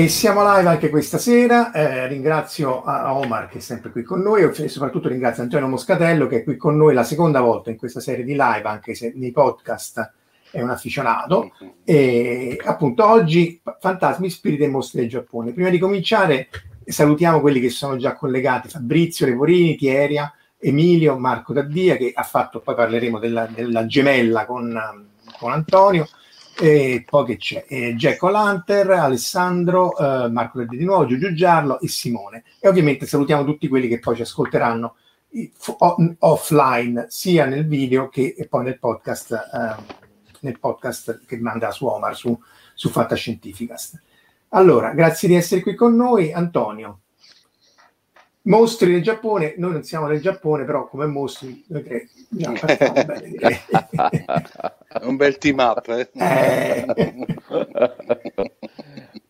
E siamo live anche questa sera. Eh, ringrazio a Omar che è sempre qui con noi e soprattutto ringrazio Antonio Moscatello che è qui con noi la seconda volta in questa serie di live, anche se nei podcast è un afficionato. E appunto oggi Fantasmi, Spiriti e Mostri del Giappone. Prima di cominciare salutiamo quelli che sono già collegati, Fabrizio Levorini, Tieria, Emilio, Marco Daddia che ha fatto, poi parleremo della, della gemella con, con Antonio e poi che c'è eh, Jack O'Lanter, Alessandro, eh, Marco Verdi di nuovo, Giugiu Giarlo e Simone. E ovviamente salutiamo tutti quelli che poi ci ascolteranno offline, sia nel video che poi nel podcast, eh, nel podcast che manda su Omar su, su Fantascientificast. Allora, grazie di essere qui con noi, Antonio. Mostri del Giappone, noi non siamo del Giappone, però come mostri noi tre no, bene, un bel team up. Eh? Eh.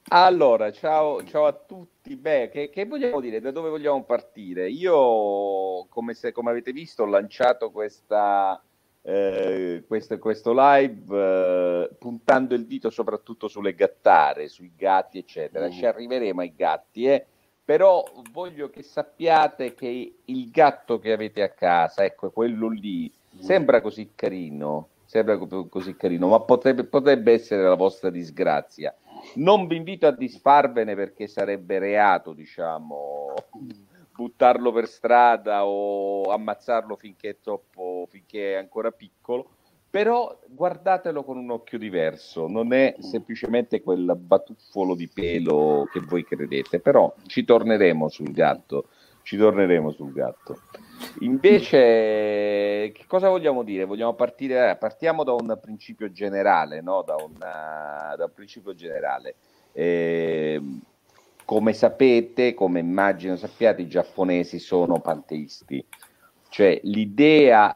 allora, ciao, ciao, a tutti. Beh, che, che, vogliamo dire? Da dove vogliamo partire? Io, come, se, come avete visto, ho lanciato questa, eh, questo, questo, live eh, puntando il dito soprattutto sulle gattare, sui gatti, eccetera. Mm. Ci arriveremo ai gatti, eh però voglio che sappiate che il gatto che avete a casa, ecco quello lì, mm. sembra così carino, sembra così carino, ma potrebbe, potrebbe essere la vostra disgrazia. Non vi invito a disfarvene perché sarebbe reato, diciamo, buttarlo per strada o ammazzarlo finché è troppo, finché è ancora piccolo però guardatelo con un occhio diverso, non è semplicemente quel batuffolo di pelo che voi credete, però ci torneremo sul gatto, ci torneremo sul gatto. Invece, che cosa vogliamo dire? Vogliamo partire, eh, partiamo da un principio generale, no? da, una, da un principio generale. Eh, come sapete, come immagino sappiate, i giapponesi sono panteisti Cioè l'idea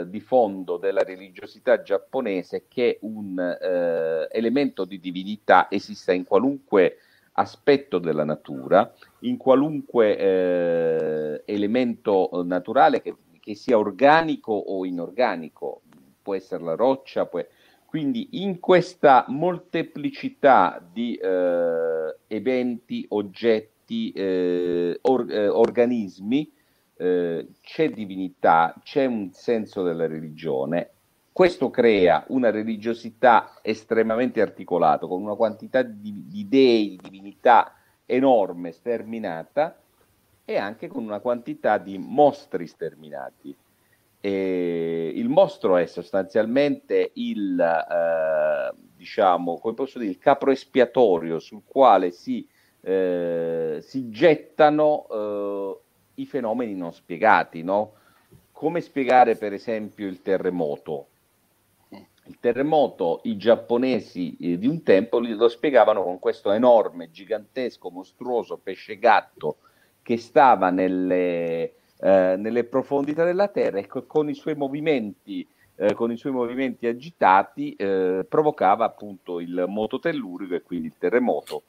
eh, di fondo della religiosità giapponese è che un eh, elemento di divinità esista in qualunque aspetto della natura, in qualunque eh, elemento naturale che, che, sia organico o inorganico, può essere la roccia, può... quindi in questa molteplicità di eh, eventi, oggetti, eh, or, eh, organismi, eh, c'è divinità, c'è un senso della religione. Questo crea una religiosità estremamente articolata, con una quantità di, di dei, di divinità enorme, sterminata, e anche con una quantità di mostri sterminati. E il mostro è sostanzialmente il, eh, diciamo, come posso dire, il capro espiatorio sul quale si, eh, si gettano eh, i fenomeni non spiegati, no? Come spiegare per esempio il terremoto? Il terremoto i giapponesi eh, di un tempo lo spiegavano con questo enorme, gigantesco, mostruoso pesce gatto che stava nelle, eh, nelle profondità della terra e con i suoi movimenti, eh, con i suoi movimenti agitati eh, provocava appunto il moto tellurico e quindi il terremoto.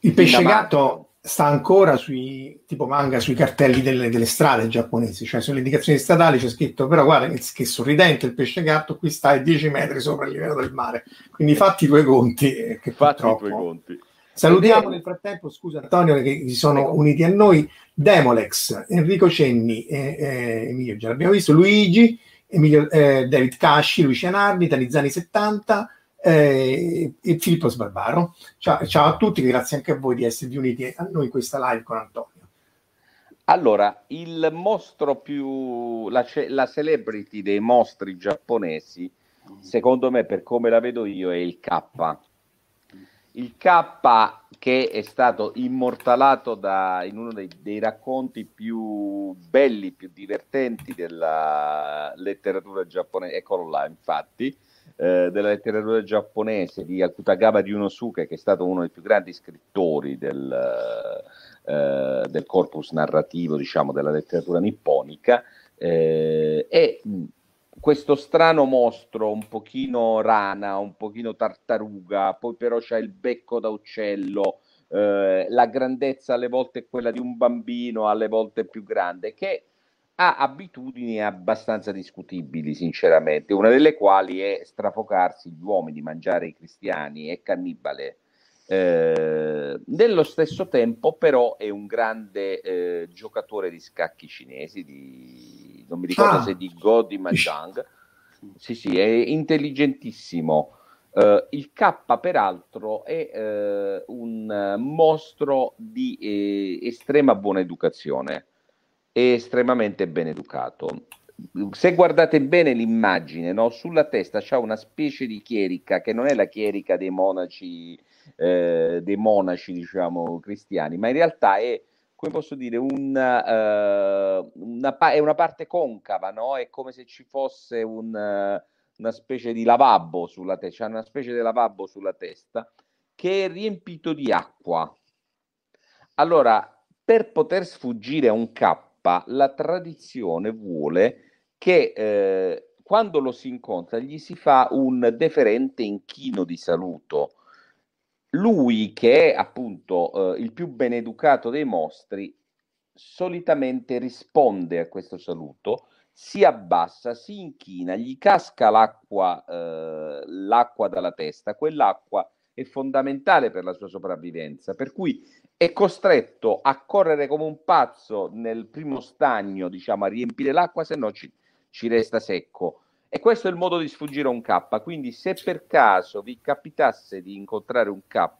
Il pesce gatto sta ancora sui tipo manga sui cartelli delle, delle, strade giapponesi, cioè sulle indicazioni statali c'è scritto però guarda che, sorridente il pesce gatto qui sta a 10 metri sopra il livello del mare, quindi fatti i tuoi conti. Eh, che fatti i tuoi conti. Salutiamo nel frattempo, scusa Antonio, che si sono uniti a noi Demolex, Enrico Cenni, eh, eh, Emilio già l'abbiamo visto, Luigi, Emilio, eh, David Casci, Lucia Nardi, Tanizzani 70, eh, e Filippo Sbarbaro. Ciao, ciao, a tutti, grazie anche a voi di esservi uniti a noi in questa live con Antonio. Allora, il mostro più, la, la celebrity dei mostri giapponesi, secondo me, per come la vedo io, è il K. Il K che è stato immortalato da, in uno dei, dei, racconti più belli, più divertenti della letteratura giapponese, eccolo là, infatti, eh, della letteratura giapponese di Akutagawa Ryunosuke, che è stato uno dei più grandi scrittori del, eh, del corpus narrativo, diciamo, della letteratura nipponica, eh, e questo strano mostro, un pochino rana, un pochino tartaruga, poi però c'ha il becco da uccello, eh, la grandezza alle volte è quella di un bambino, alle volte più grande, che ha abitudini abbastanza discutibili, sinceramente, una delle quali è strafocarsi gli uomini, mangiare i cristiani, è cannibale. Eh, nello stesso tempo, però, è un grande eh, giocatore di scacchi cinesi, di, non mi ricordo ah. se di Go di Mahjong. Sì, sì, è intelligentissimo. Uh, il K, peraltro, è uh, un mostro di eh, estrema buona educazione è estremamente ben educato. Se guardate bene l'immagine, no? sulla testa c'è una specie di chierica che non è la chierica dei monaci, eh, dei monaci diciamo, cristiani, ma in realtà è, come posso dire, una, uh, una, è una parte concava, no? è come se ci fosse un, una specie di lavabo sulla testa, c'è una specie di lavabo sulla testa che è riempito di acqua. Allora, per poter sfuggire a un capo, la tradizione vuole che eh, quando lo si incontra gli si fa un deferente inchino di saluto. Lui, che è appunto eh, il più beneducato dei mostri, solitamente risponde a questo saluto, si abbassa, si inchina, gli casca l'acqua, eh, l'acqua dalla testa, quell'acqua è fondamentale per la sua sopravvivenza, per cui è costretto a correre come un pazzo nel primo stagno, diciamo, a riempire l'acqua, se no ci, ci resta secco. E questo è il modo di sfuggire a un K. Quindi, se per caso vi capitasse di incontrare un K,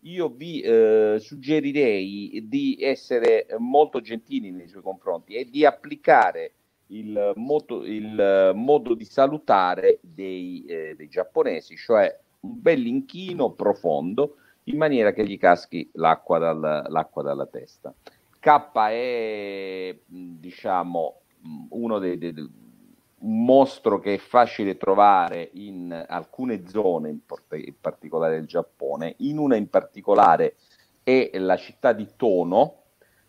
io vi eh, suggerirei di essere molto gentili nei suoi confronti e di applicare il modo, il modo di salutare dei, eh, dei giapponesi, cioè un bel inchino profondo in maniera che gli caschi l'acqua, dal, l'acqua dalla testa. K è, diciamo, uno dei, dei, un mostro che è facile trovare in alcune zone, in, particolare del Giappone, in una in particolare è la città di Tono,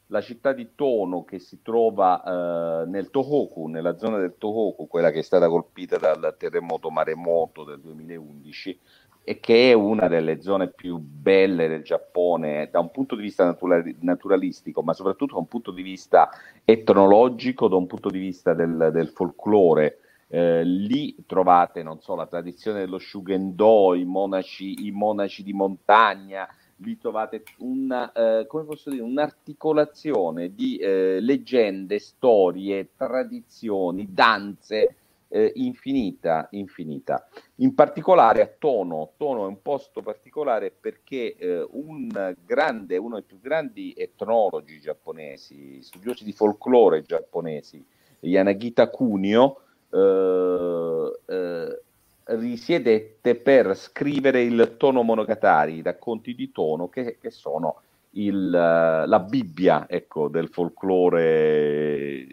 la città di Tono che si trova eh, nel Tohoku, nella zona del Tohoku, quella che è stata colpita dal terremoto maremoto del 2011 e che è una delle zone più belle del Giappone da un punto di vista natura- naturalistico, ma soprattutto da un punto di vista etnologico, da un punto di vista del, del folklore. Eh, lì trovate, non so, la tradizione dello Shugendo, i monaci, i monaci di montagna, lì trovate una, eh, dire, un'articolazione di eh, leggende, storie, tradizioni, danze eh, infinita, infinita. In particolare a Tono, Tono è un posto particolare perché eh, un grande, uno dei più grandi etnologi giapponesi, studiosi di folklore giapponesi, Yanagita Kunio, eh, eh risiedette per scrivere il Tono Monogatari, i racconti di Tono, che, che sono il, la Bibbia ecco, del folklore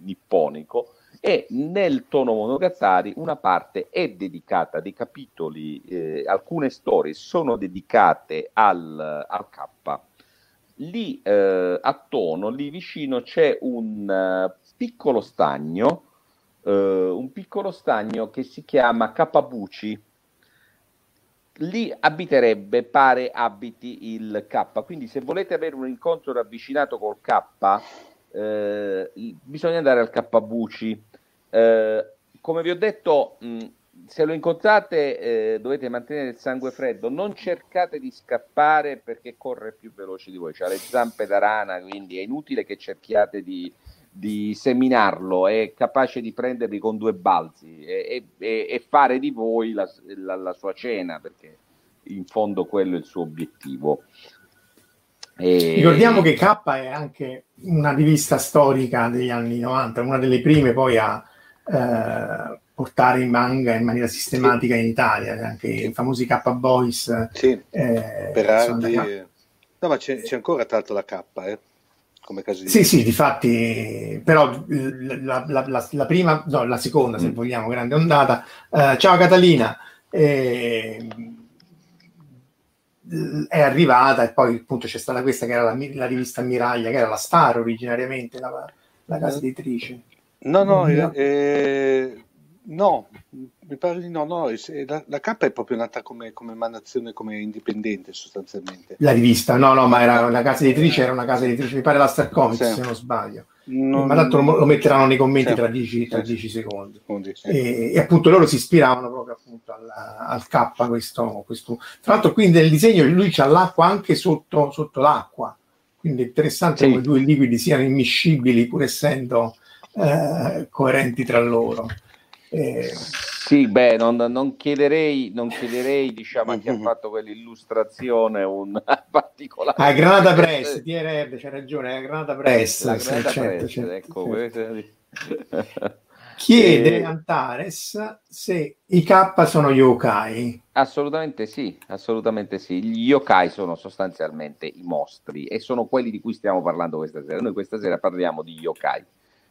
nipponico. E nel Tono Monogatari una parte è dedicata, dei capitoli, eh, alcune storie sono dedicate al, al K. Lì eh, a Tono, lì vicino, c'è un uh, piccolo stagno eh, un piccolo stagno che si chiama Capabuci. Lì abiterebbe, pare abiti il K. Quindi se volete avere un incontro ravvicinato col K, eh, bisogna andare al Capabuci. Eh, come vi ho detto, mh, se lo incontrate eh, dovete mantenere il sangue freddo, non cercate di scappare perché corre più veloce di voi, ha le zampe da rana, quindi è inutile che cerchiate di, di seminarlo, è capace di prenderli con due balzi e, e, e fare di voi la, la, la, sua cena, perché in fondo quello è il suo obiettivo. E... Ricordiamo che K è anche una rivista storica degli anni 90, una delle prime poi a eh, portare in manga in maniera sistematica sì. in Italia, anche sì. i famosi K Boys. Sì, eh, Berardi. No, ma c'è, c'è, ancora l'altro la K, eh come caso di... Sì, sì, difatti, però la, la, la, la, prima, no, la seconda, mm. se vogliamo, grande ondata. Uh, ciao Catalina, eh, è arrivata e poi appunto c'è stata questa che era la, la rivista Miraglia, che era la Star originariamente, la, casa editrice. No, no, eh, no, mi pare di no, no, la, la K è proprio nata come, come emanazione, come indipendente sostanzialmente. La rivista, no, no, ma era una casa editrice, era una casa editrice, mi pare la Star Comics sì. se non sbaglio. Non, ma tanto lo, lo metteranno nei commenti sì. tra 10, tra 10 secondi. secondi sì. e, e, appunto loro si ispiravano proprio appunto al, al K, questo, questo. Tra l'altro qui nel disegno lui c'ha l'acqua anche sotto, sotto l'acqua, quindi è interessante come due liquidi siano immiscibili pur essendo eh, coerenti tra loro. Eh, sì, beh, non, non, chiederei, non chiederei diciamo, a chi ha mm-hmm. fatto quell'illustrazione un particolare... Ah, Granata Press, direbbe, c'è ragione, è Granata Press. La Granata certo, Press, certo, ecco, certo. Chiede eh, Antares se i K sono yokai. Assolutamente sì, assolutamente sì. Gli yokai sono sostanzialmente i mostri e sono quelli di cui stiamo parlando questa sera. Noi questa sera parliamo di yokai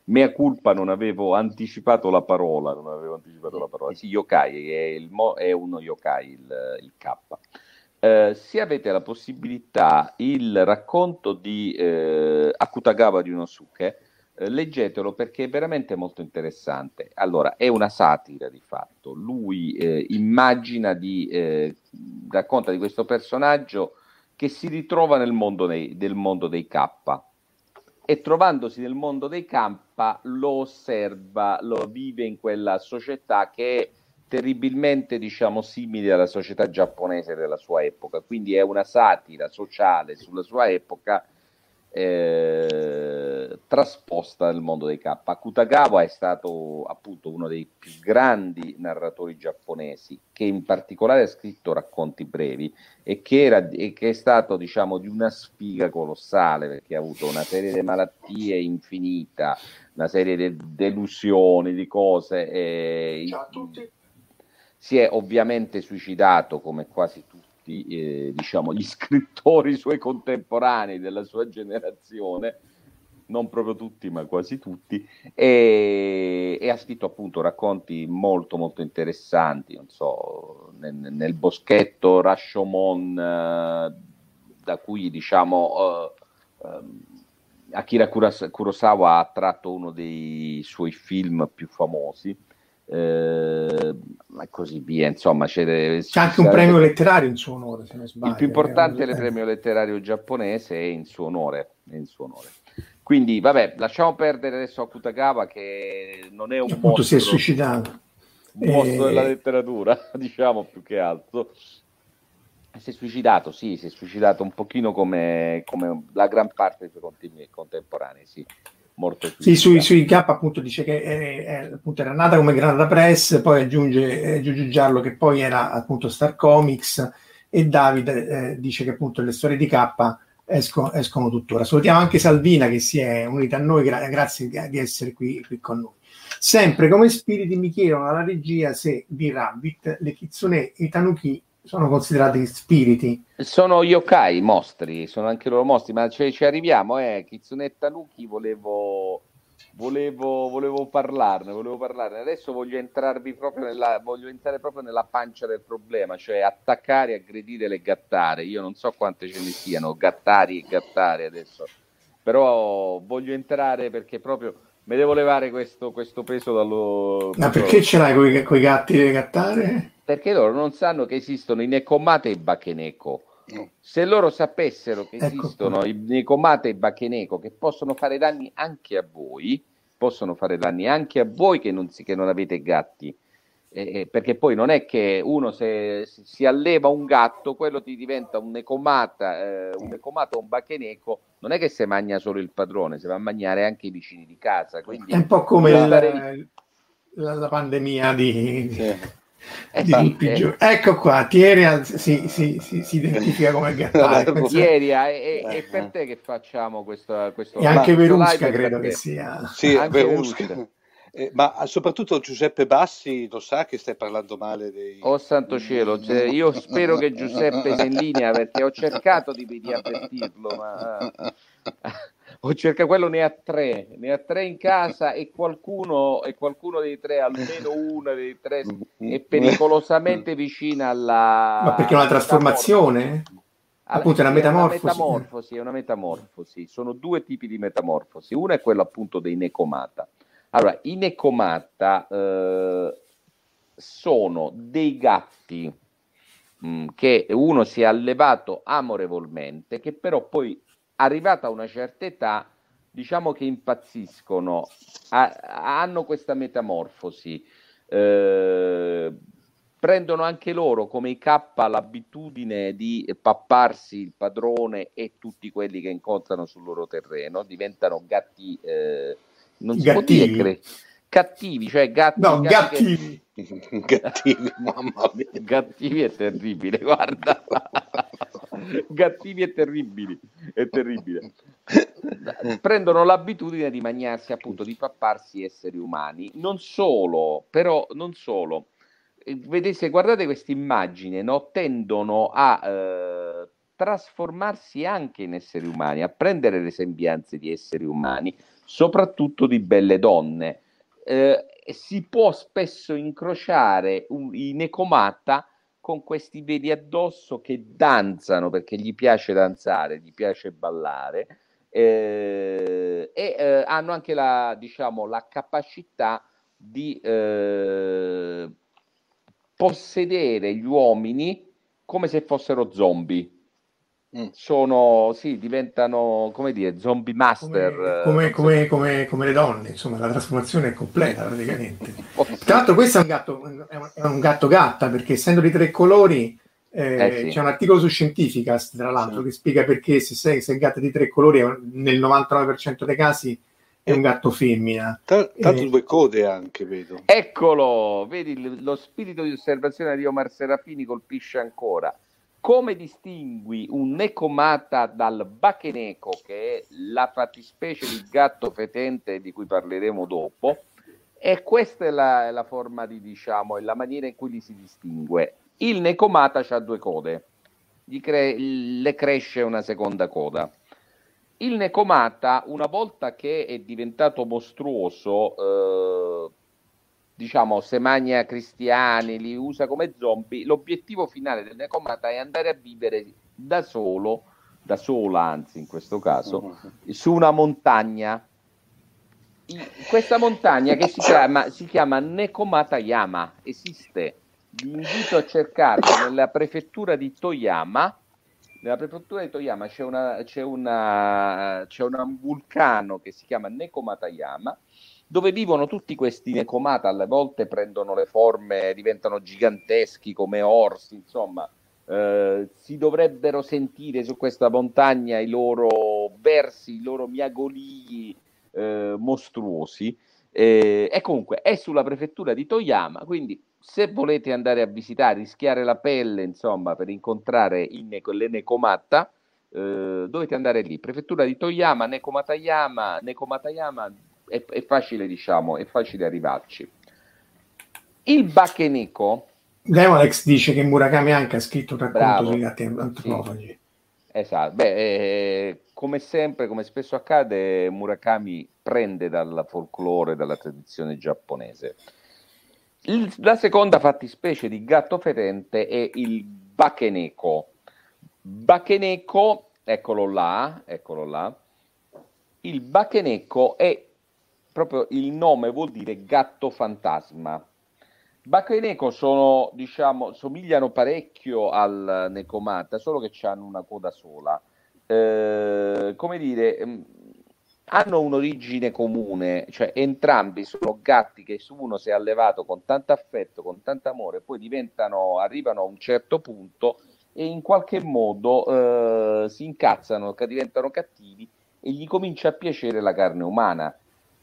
mea culpa non avevo anticipato la parola, non avevo anticipato la parola. Sì, yokai, è, mo, è uno yokai il, il K. Eh, se avete la possibilità, il racconto di eh, Akutagawa di Unosuke, eh, leggetelo perché è veramente molto interessante. Allora, è una satira di fatto. Lui eh, immagina di, eh, racconta di questo personaggio che si ritrova nel mondo dei, del mondo dei K e trovandosi nel mondo dei campa lo osserva, lo vive in quella società che è terribilmente diciamo simile alla società giapponese della sua epoca, quindi è una satira sociale sulla sua epoca eh, trasposta nel mondo dei K. Akutagawa è stato appunto uno dei più grandi narratori giapponesi che in particolare ha scritto racconti brevi e che, era, e che è stato diciamo di una sfiga colossale perché ha avuto una serie di malattie infinita, una serie di delusioni, di cose. E, Ciao a tutti. Si è ovviamente suicidato come quasi tutti tutti eh, diciamo, gli scrittori suoi contemporanei della sua generazione, non proprio tutti, ma quasi tutti, e, e ha scritto appunto racconti molto molto interessanti, non so, nel, nel boschetto Rashomon, eh, da cui diciamo... Eh, ehm, Akira Kurosawa ha tratto uno dei suoi film più famosi eh, e così via. Insomma, c'è, c'è anche un premio letterario in suo onore, se non sbaglio. Il più importante è il premio letterario giapponese è in suo onore. In suo onore. Quindi, vabbè, lasciamo perdere adesso Akutagawa che non è un Appunto mostro, si è suicidato. un mostro Eh, della letteratura, diciamo più che altro. Si è suicidato, sì, si è suicidato un pochino come, come la gran parte dei suoi contemporanei, sì. Morto Sì, sui, sui K appunto dice che è- è- appunto era nata come Granada Press, poi aggiunge, eh, aggiunge Giallo che poi era appunto Star Comics e Davide eh, dice che appunto le storie di K esco- escono tuttora. Salutiamo anche Salvina che si è unita a noi, gra- grazie di, di essere qui, qui con noi. Sempre come spiriti mi chiedono alla regia se di Rabbit le kitsune e i tanuki sono considerati spiriti. Sono yokai, mostri, sono anche loro mostri, ma ci, ci arriviamo, eh. Kizunetta Nuki volevo, volevo, volevo parlarne, volevo parlarne. Adesso voglio entrarvi proprio nella, voglio entrare proprio nella pancia del problema, cioè attaccare, aggredire le gattare. Io non so quante ce ne siano, gattari e gattare adesso, però voglio entrare perché proprio mi devo levare questo, questo peso dallo... Ma perché ce l'hai con i gatti e le gattare? Perché loro non sanno che esistono i Nekomate e i Bakeneko. Se loro sapessero che Ecco esistono i Nekomate e i Bakeneko che possono fare danni anche a voi, possono fare danni anche a voi che non, che non avete gatti, Eh, perché poi non è che uno se si, si alleva un gatto, quello ti diventa un Nekomata, eh, un Nekomata o un Bakeneko, non è che se mangia solo il padrone, si va a mangiare anche i vicini di casa. Quindi È un po' come la, la pandemia di, di sì, tutti i eh. giorni. Ecco qua, Thierry si, si- si- si identifica come gattare. Penso- Ieri, eh, e, e per te che facciamo questo, questo E anche Verusca credo che sia. Sì, Anche Verusca. Verusca. Eh, ma soprattutto Giuseppe Bassi lo sa che stai parlando male dei... Oh santo cielo, cioè, io spero che Giuseppe sia in linea perché ho cercato di, di avvertirlo, ma ho cercato, quello ne ha tre, ne ha tre in casa e qualcuno, e qualcuno dei tre, almeno una dei tre, è pericolosamente vicina alla... Ma perché è una trasformazione? Alla- Appunto, è una metamorfosi. metamorfosi, è una metamorfosi. Sono due tipi di metamorfosi. Una è quella appunto dei Necomata. Allora, i Necomata eh, sono dei gatti mh, che uno si è allevato amorevolmente, che però poi, arrivata a una certa età, diciamo che impazziscono, ha- hanno questa metamorfosi. eh, prendono anche loro come i K l'abitudine di papparsi il padrone e tutti quelli che incontrano sul loro terreno, diventano gatti, eh, non si può dire cre- cattivi, cioè gatti, No, gatti che- gatti. Cattivi, mamma mia. Gattivi è terribile, guarda. Gattivi è terribile, è terribile. Prendono l'abitudine di mangiarsi, appunto, di papparsi esseri umani. Non solo, però, non solo. Eh, Vedete, guardate questa immagine, no? Tendono a eh, trasformarsi anche in esseri umani, a prendere le sembianze di esseri umani, soprattutto di belle donne. Eh, si può spesso incrociare un, i Necomata con questi veli addosso che danzano perché gli piace danzare, gli piace ballare eh, e eh, hanno anche la, diciamo, la capacità di eh, possedere gli uomini come se fossero zombie. Mm. Sono, sì, diventano, come dire, zombie master. Come, eh, come- so- come- come- come le donne, insomma, la trasformazione è completa praticamente. Tra l'altro, questo è un gatto, è un, un gatto gatta perché essendo di tre colori. eh, Eh sì. C'è un articolo su Scientificast, tra l'altro, Sì. che spiega perché se, sei, se il gatto di tre colori, un- nel 99% dei casi è un gatto femmina. Tra, l'altro Eh. due code anche, vedo. Eccolo, vedi lo spirito di osservazione di Omar Serafini colpisce ancora. Come distingui un necomata dal bacheneco, che è la fattispecie di gatto fetente di cui parleremo dopo? E questa è la, la forma di, diciamo, è la maniera in cui li si distingue. Il necomata ha due code, cre- le cresce una seconda coda. Il necomata, una volta che è diventato mostruoso, eh, diciamo, se magna cristiani, li usa come zombie, l'obiettivo finale del necomata è andare a vivere da solo da sola anzi in questo caso, su una montagna. Questa montagna che si chiama, si chiama Nekomatayama, esiste, vi invito a cercarla nella prefettura di Toyama, nella prefettura di Toyama c'è, una, c'è, una, c'è un vulcano che si chiama Nekomatayama, dove vivono tutti questi Nekomata, alle volte prendono le forme, diventano giganteschi come orsi, insomma, eh, si dovrebbero sentire su questa montagna i loro versi, i loro miagolii eh, mostruosi. Eh, e comunque è sulla prefettura di Toyama, quindi se volete andare a visitare, rischiare la pelle, insomma, per incontrare in ne- le Nekomata, eh, dovete andare lì. Prefettura di Toyama, Nekomatayama, Nekomatayama è, è facile, diciamo, è facile arrivarci. Il Bakeneko Demolex dice che Murakami anche ha scritto un racconto Bravo. sui gatti antropofagi. Sì. Esatto, beh, eh, come sempre, come spesso accade, Murakami prende dal folklore, dalla tradizione giapponese. Il, la seconda fattispecie di gatto fetente è il Bakeneko. Bakeneko, eccolo là, eccolo là. Il Bakeneko è proprio il nome, vuol dire gatto fantasma Bacca e Neco sono, diciamo, somigliano parecchio al Necomata, solo che hanno una coda sola. Eh, come dire, mm, hanno un'origine comune, cioè entrambi sono gatti che uno si è allevato con tanto affetto, con tanto amore, poi diventano, arrivano a un certo punto e in qualche modo eh, si incazzano, diventano cattivi e gli comincia a piacere la carne umana.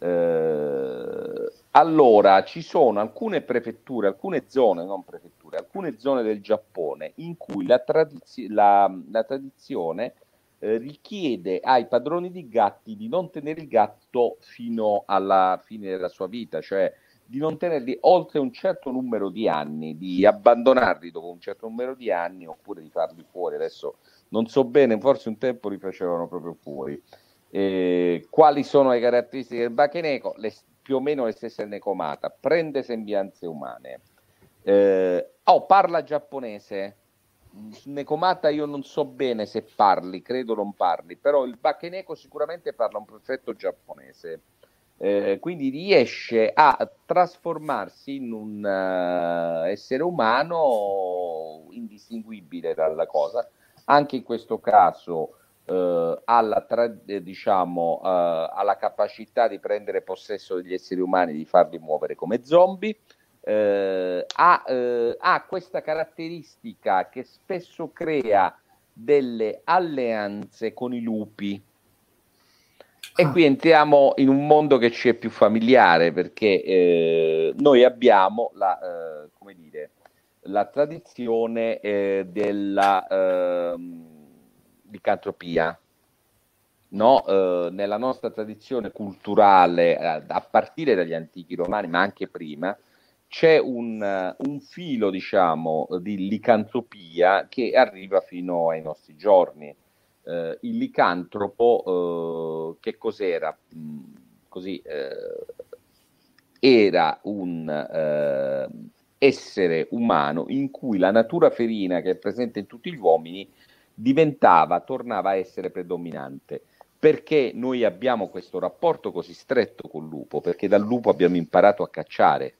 Eh, allora, ci sono alcune prefetture, alcune zone, non prefetture, alcune zone del Giappone in cui la, tradiz- la, la tradizione eh, richiede ai padroni di gatti di non tenere il gatto fino alla fine della sua vita, cioè di non tenerli oltre un certo numero di anni, di abbandonarli dopo un certo numero di anni oppure di farli fuori. Adesso non so bene, forse un tempo li facevano proprio fuori. Eh, quali sono le caratteristiche del bacheneco? Le, più o meno le stesse Nekomata, prende sembianze umane. Eh, oh, parla giapponese. Nekomata io non so bene se parli, credo non parli, però il Bakeneko sicuramente parla un perfetto giapponese. Eh, quindi riesce a trasformarsi in un uh, essere umano indistinguibile dalla cosa. Anche in questo caso eh, alla, tra, eh, diciamo, eh, alla capacità di prendere possesso degli esseri umani, di farli muovere come zombie, eh, ha, eh, ha questa caratteristica che spesso crea delle alleanze con i lupi. E ah. qui entriamo in un mondo che ci è più familiare perché eh, noi abbiamo la, come dire, la tradizione della, eh, licantropia. No? Eh, nella nostra tradizione culturale, eh, a partire dagli antichi romani, ma anche prima, c'è un, uh, un, filo, diciamo, di licantropia che arriva fino ai nostri giorni. Uh, il licantropo, uh, che cos'era? Mm, così, era un essere umano in cui la natura ferina che è presente in tutti gli uomini diventava, tornava a essere predominante. Perché noi abbiamo questo rapporto così stretto col lupo? Perché dal lupo abbiamo imparato a cacciare.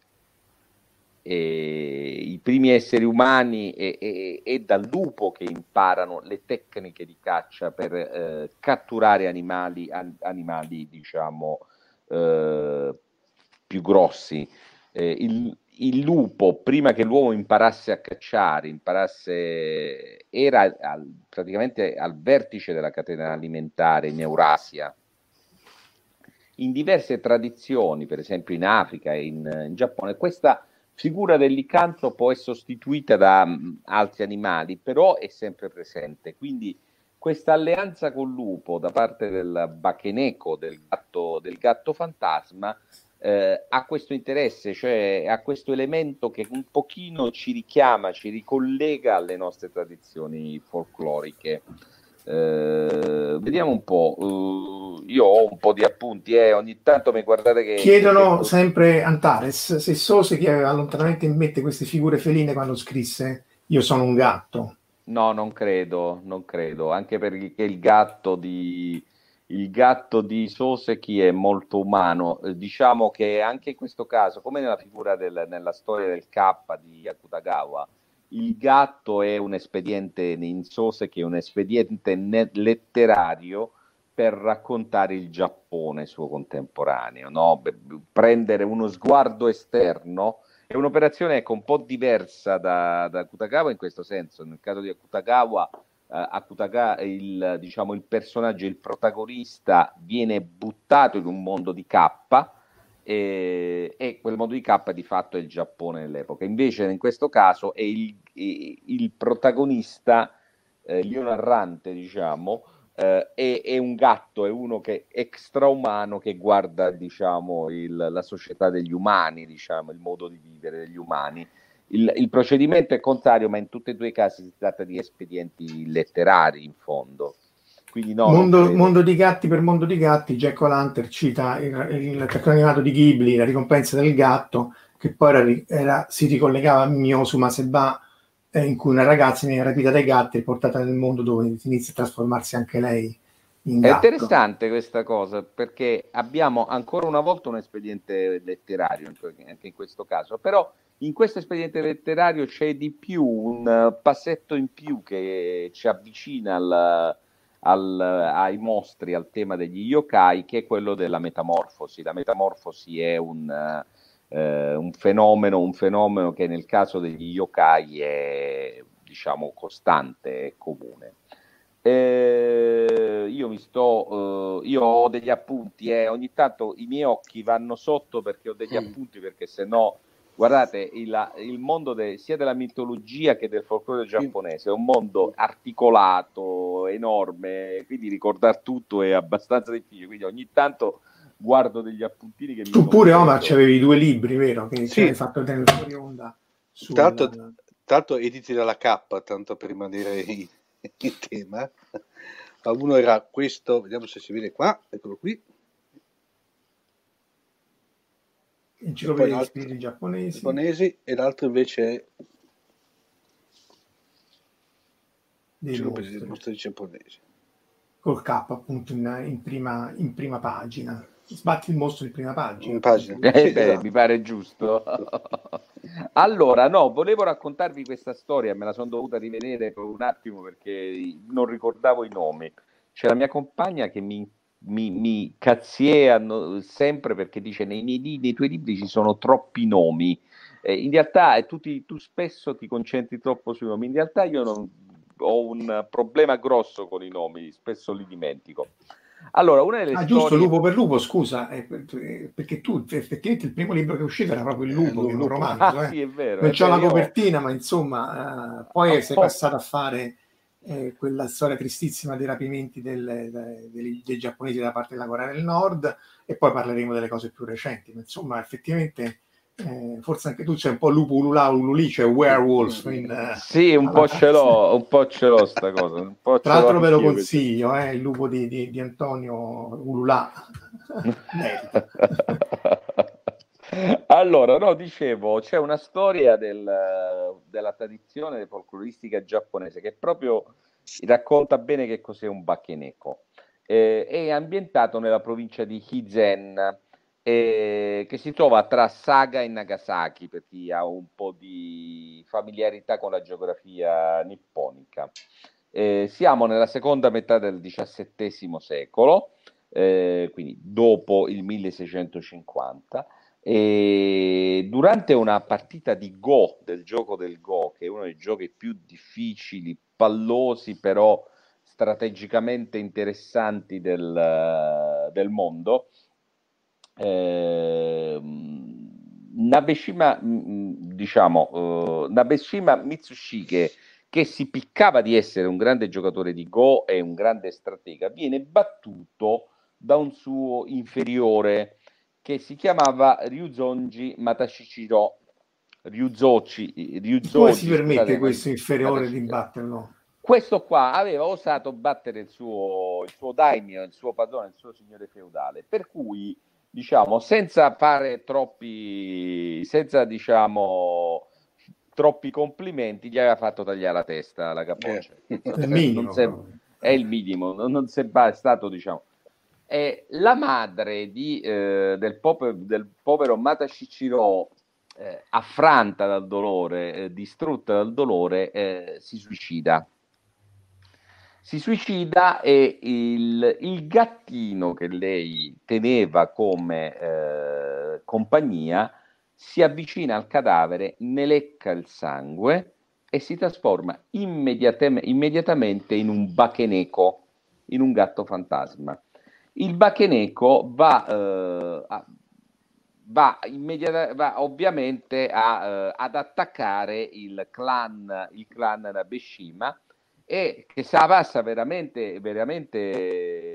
E I primi esseri umani è, dal lupo che imparano le tecniche di caccia per eh, catturare animali, an, animali diciamo, eh, più grossi. Eh, il, il lupo, prima che l'uomo imparasse a cacciare, imparasse, era al, praticamente al vertice della catena alimentare in Eurasia. In diverse tradizioni, per esempio in Africa e in, in Giappone, questa figura del licantropo è sostituita da um, altri animali, però è sempre presente. Quindi questa alleanza col lupo da parte del bacheneco, del gatto, del gatto fantasma, eh, ha questo interesse, cioè ha questo elemento che un pochino ci richiama, ci ricollega alle nostre tradizioni folcloriche. Eh, vediamo un po', uh, io ho un po' di appunti, eh, ogni tanto mi guardate che... Chiedono che... sempre Antares se Sose che aveva lontanamente in mente queste figure feline quando scrisse Io sono un gatto. No, non credo, non credo, anche perché il gatto di, il gatto di Soseki è molto umano. Eh, diciamo che anche in questo caso, come nella figura del, nella storia del K di Akutagawa, il gatto è un espediente in Soseki, è un espediente letterario per raccontare il Giappone suo contemporaneo, no? prendere uno sguardo esterno è un'operazione ecco, un po' diversa da, da Akutagawa in questo senso. Nel caso di Akutagawa, eh, Akutagawa il, diciamo, il personaggio, il protagonista viene buttato in un mondo di K e, e, quel mondo di K di fatto è il Giappone nell'epoca. Invece in questo caso è il, il protagonista, eh, il narrante, diciamo, eh, è, è, un gatto, è uno che è extraumano che guarda diciamo, il, la società degli umani, diciamo, il modo di vivere degli umani. Il, il, procedimento è contrario, ma in tutti e due i casi si tratta di espedienti letterari in fondo. Quindi no, mondo, mondo, di gatti per mondo di gatti, Jack O'Lantern cita il, il cartone animato di Ghibli, La ricompensa del gatto, che poi era, era, si ricollegava a Mio su Maseba eh, in cui una ragazza viene rapita dai gatti e portata nel mondo dove inizia a trasformarsi anche lei in gatto. È interessante questa cosa perché abbiamo ancora una volta un espediente letterario anche in questo caso, però in questo espediente letterario c'è di più un passetto in più che ci avvicina al, al, ai mostri, al tema degli yokai, che è quello della metamorfosi. La metamorfosi è un eh, un, fenomeno, un fenomeno che nel caso degli yokai è diciamo costante e comune. Eh, io mi sto, eh, io ho degli appunti, eh, ogni tanto i miei occhi vanno sotto perché ho degli appunti, perché se no, guardate, il, il mondo de, sia della mitologia che del folklore giapponese è un mondo articolato, enorme, quindi ricordare tutto è abbastanza difficile, quindi ogni tanto guardo degli appuntini che tu mi pure Omar c'avevi due libri vero? Che sì. hai fatto tenere fuori onda sul... tanto, tanto editi dalla K tanto per rimanere in, in tema. Ma uno era questo vediamo se si vede qua eccolo qui spiriti giapponesi. giapponesi e l'altro invece è dei mostri. mostri giapponesi col K appunto in, in, prima, in prima pagina sbatti il mostro in prima pagina. In pagina. Eh, beh, esatto. mi pare giusto. allora, no, volevo raccontarvi questa storia, me la sono dovuta rivedere per un attimo perché non ricordavo i nomi. C'è la mia compagna che mi, mi, mi cazziea sempre perché dice nei, nei, nei, tuoi libri ci sono troppi nomi. Eh, in realtà tu, ti, tu spesso ti concentri troppo sui nomi, in realtà io non, ho un problema grosso con i nomi, spesso li dimentico. Allora, una delle ah, storie... giusto, Lupo per Lupo, scusa, eh, eh, perché tu effettivamente il primo libro che è uscito era proprio il Lupo, eh, che è un romanzo. Ah, eh. sì, è vero. Non c'ho la copertina, ma insomma, eh, poi ah, sei passato a fare eh, quella storia tristissima dei rapimenti del, dei, dei, giapponesi da parte della Corea del Nord e poi parleremo delle cose più recenti. Ma insomma, effettivamente eh, forse anche tu c'è un po' lupo ulula ululi, cioè werewolf. In, uh, sì, un po' ce l'ho, un po' ce l'ho sta cosa. Tra l'altro ve lo consiglio, eh, il lupo di, di, di Antonio Ulula. allora, no, dicevo, c'è una storia del, della tradizione folcloristica giapponese che proprio racconta bene che cos'è un bakeneko. Eh, è ambientato nella provincia di Hizen, eh, che si trova tra Saga e Nagasaki, per chi ha un po' di familiarità con la geografia nipponica. Eh, siamo nella seconda metà del XVII secolo, eh, quindi dopo il 1650, e durante una partita di Go, del gioco del Go, che è uno dei giochi più difficili, pallosi, però strategicamente interessanti del, del mondo, eh, Nabeshima, diciamo, uh, Nabeshima Mitsushige, che si piccava di essere un grande giocatore di Go e un grande stratega, viene battuto da un suo inferiore che si chiamava Ryuzonji Matashichiro. Ryuzochi, Ryuzochi, Come si permette questo inferiore di batterlo? Questo qua aveva osato battere il suo, il suo daimyo, il suo padrone, il suo signore feudale, per cui diciamo, senza fare troppi, senza diciamo troppi complimenti gli aveva fatto tagliare la testa alla capoccia. Eh. Il minimo, è il minimo, non, non è stato, diciamo. E la madre di, eh, del, pope- del povero Mata Ciciro, eh, affranta dal dolore, eh, distrutta dal dolore, eh, si suicida. Si suicida e il, il gattino che lei teneva come eh, compagnia si avvicina al cadavere, ne lecca il sangue e si trasforma immediatamente in un bacheneco, in un gatto fantasma. Il bacheneco va, eh, va, immediata- va ovviamente a, eh, ad attaccare il clan, il clan Nabeshima e che si passa veramente, veramente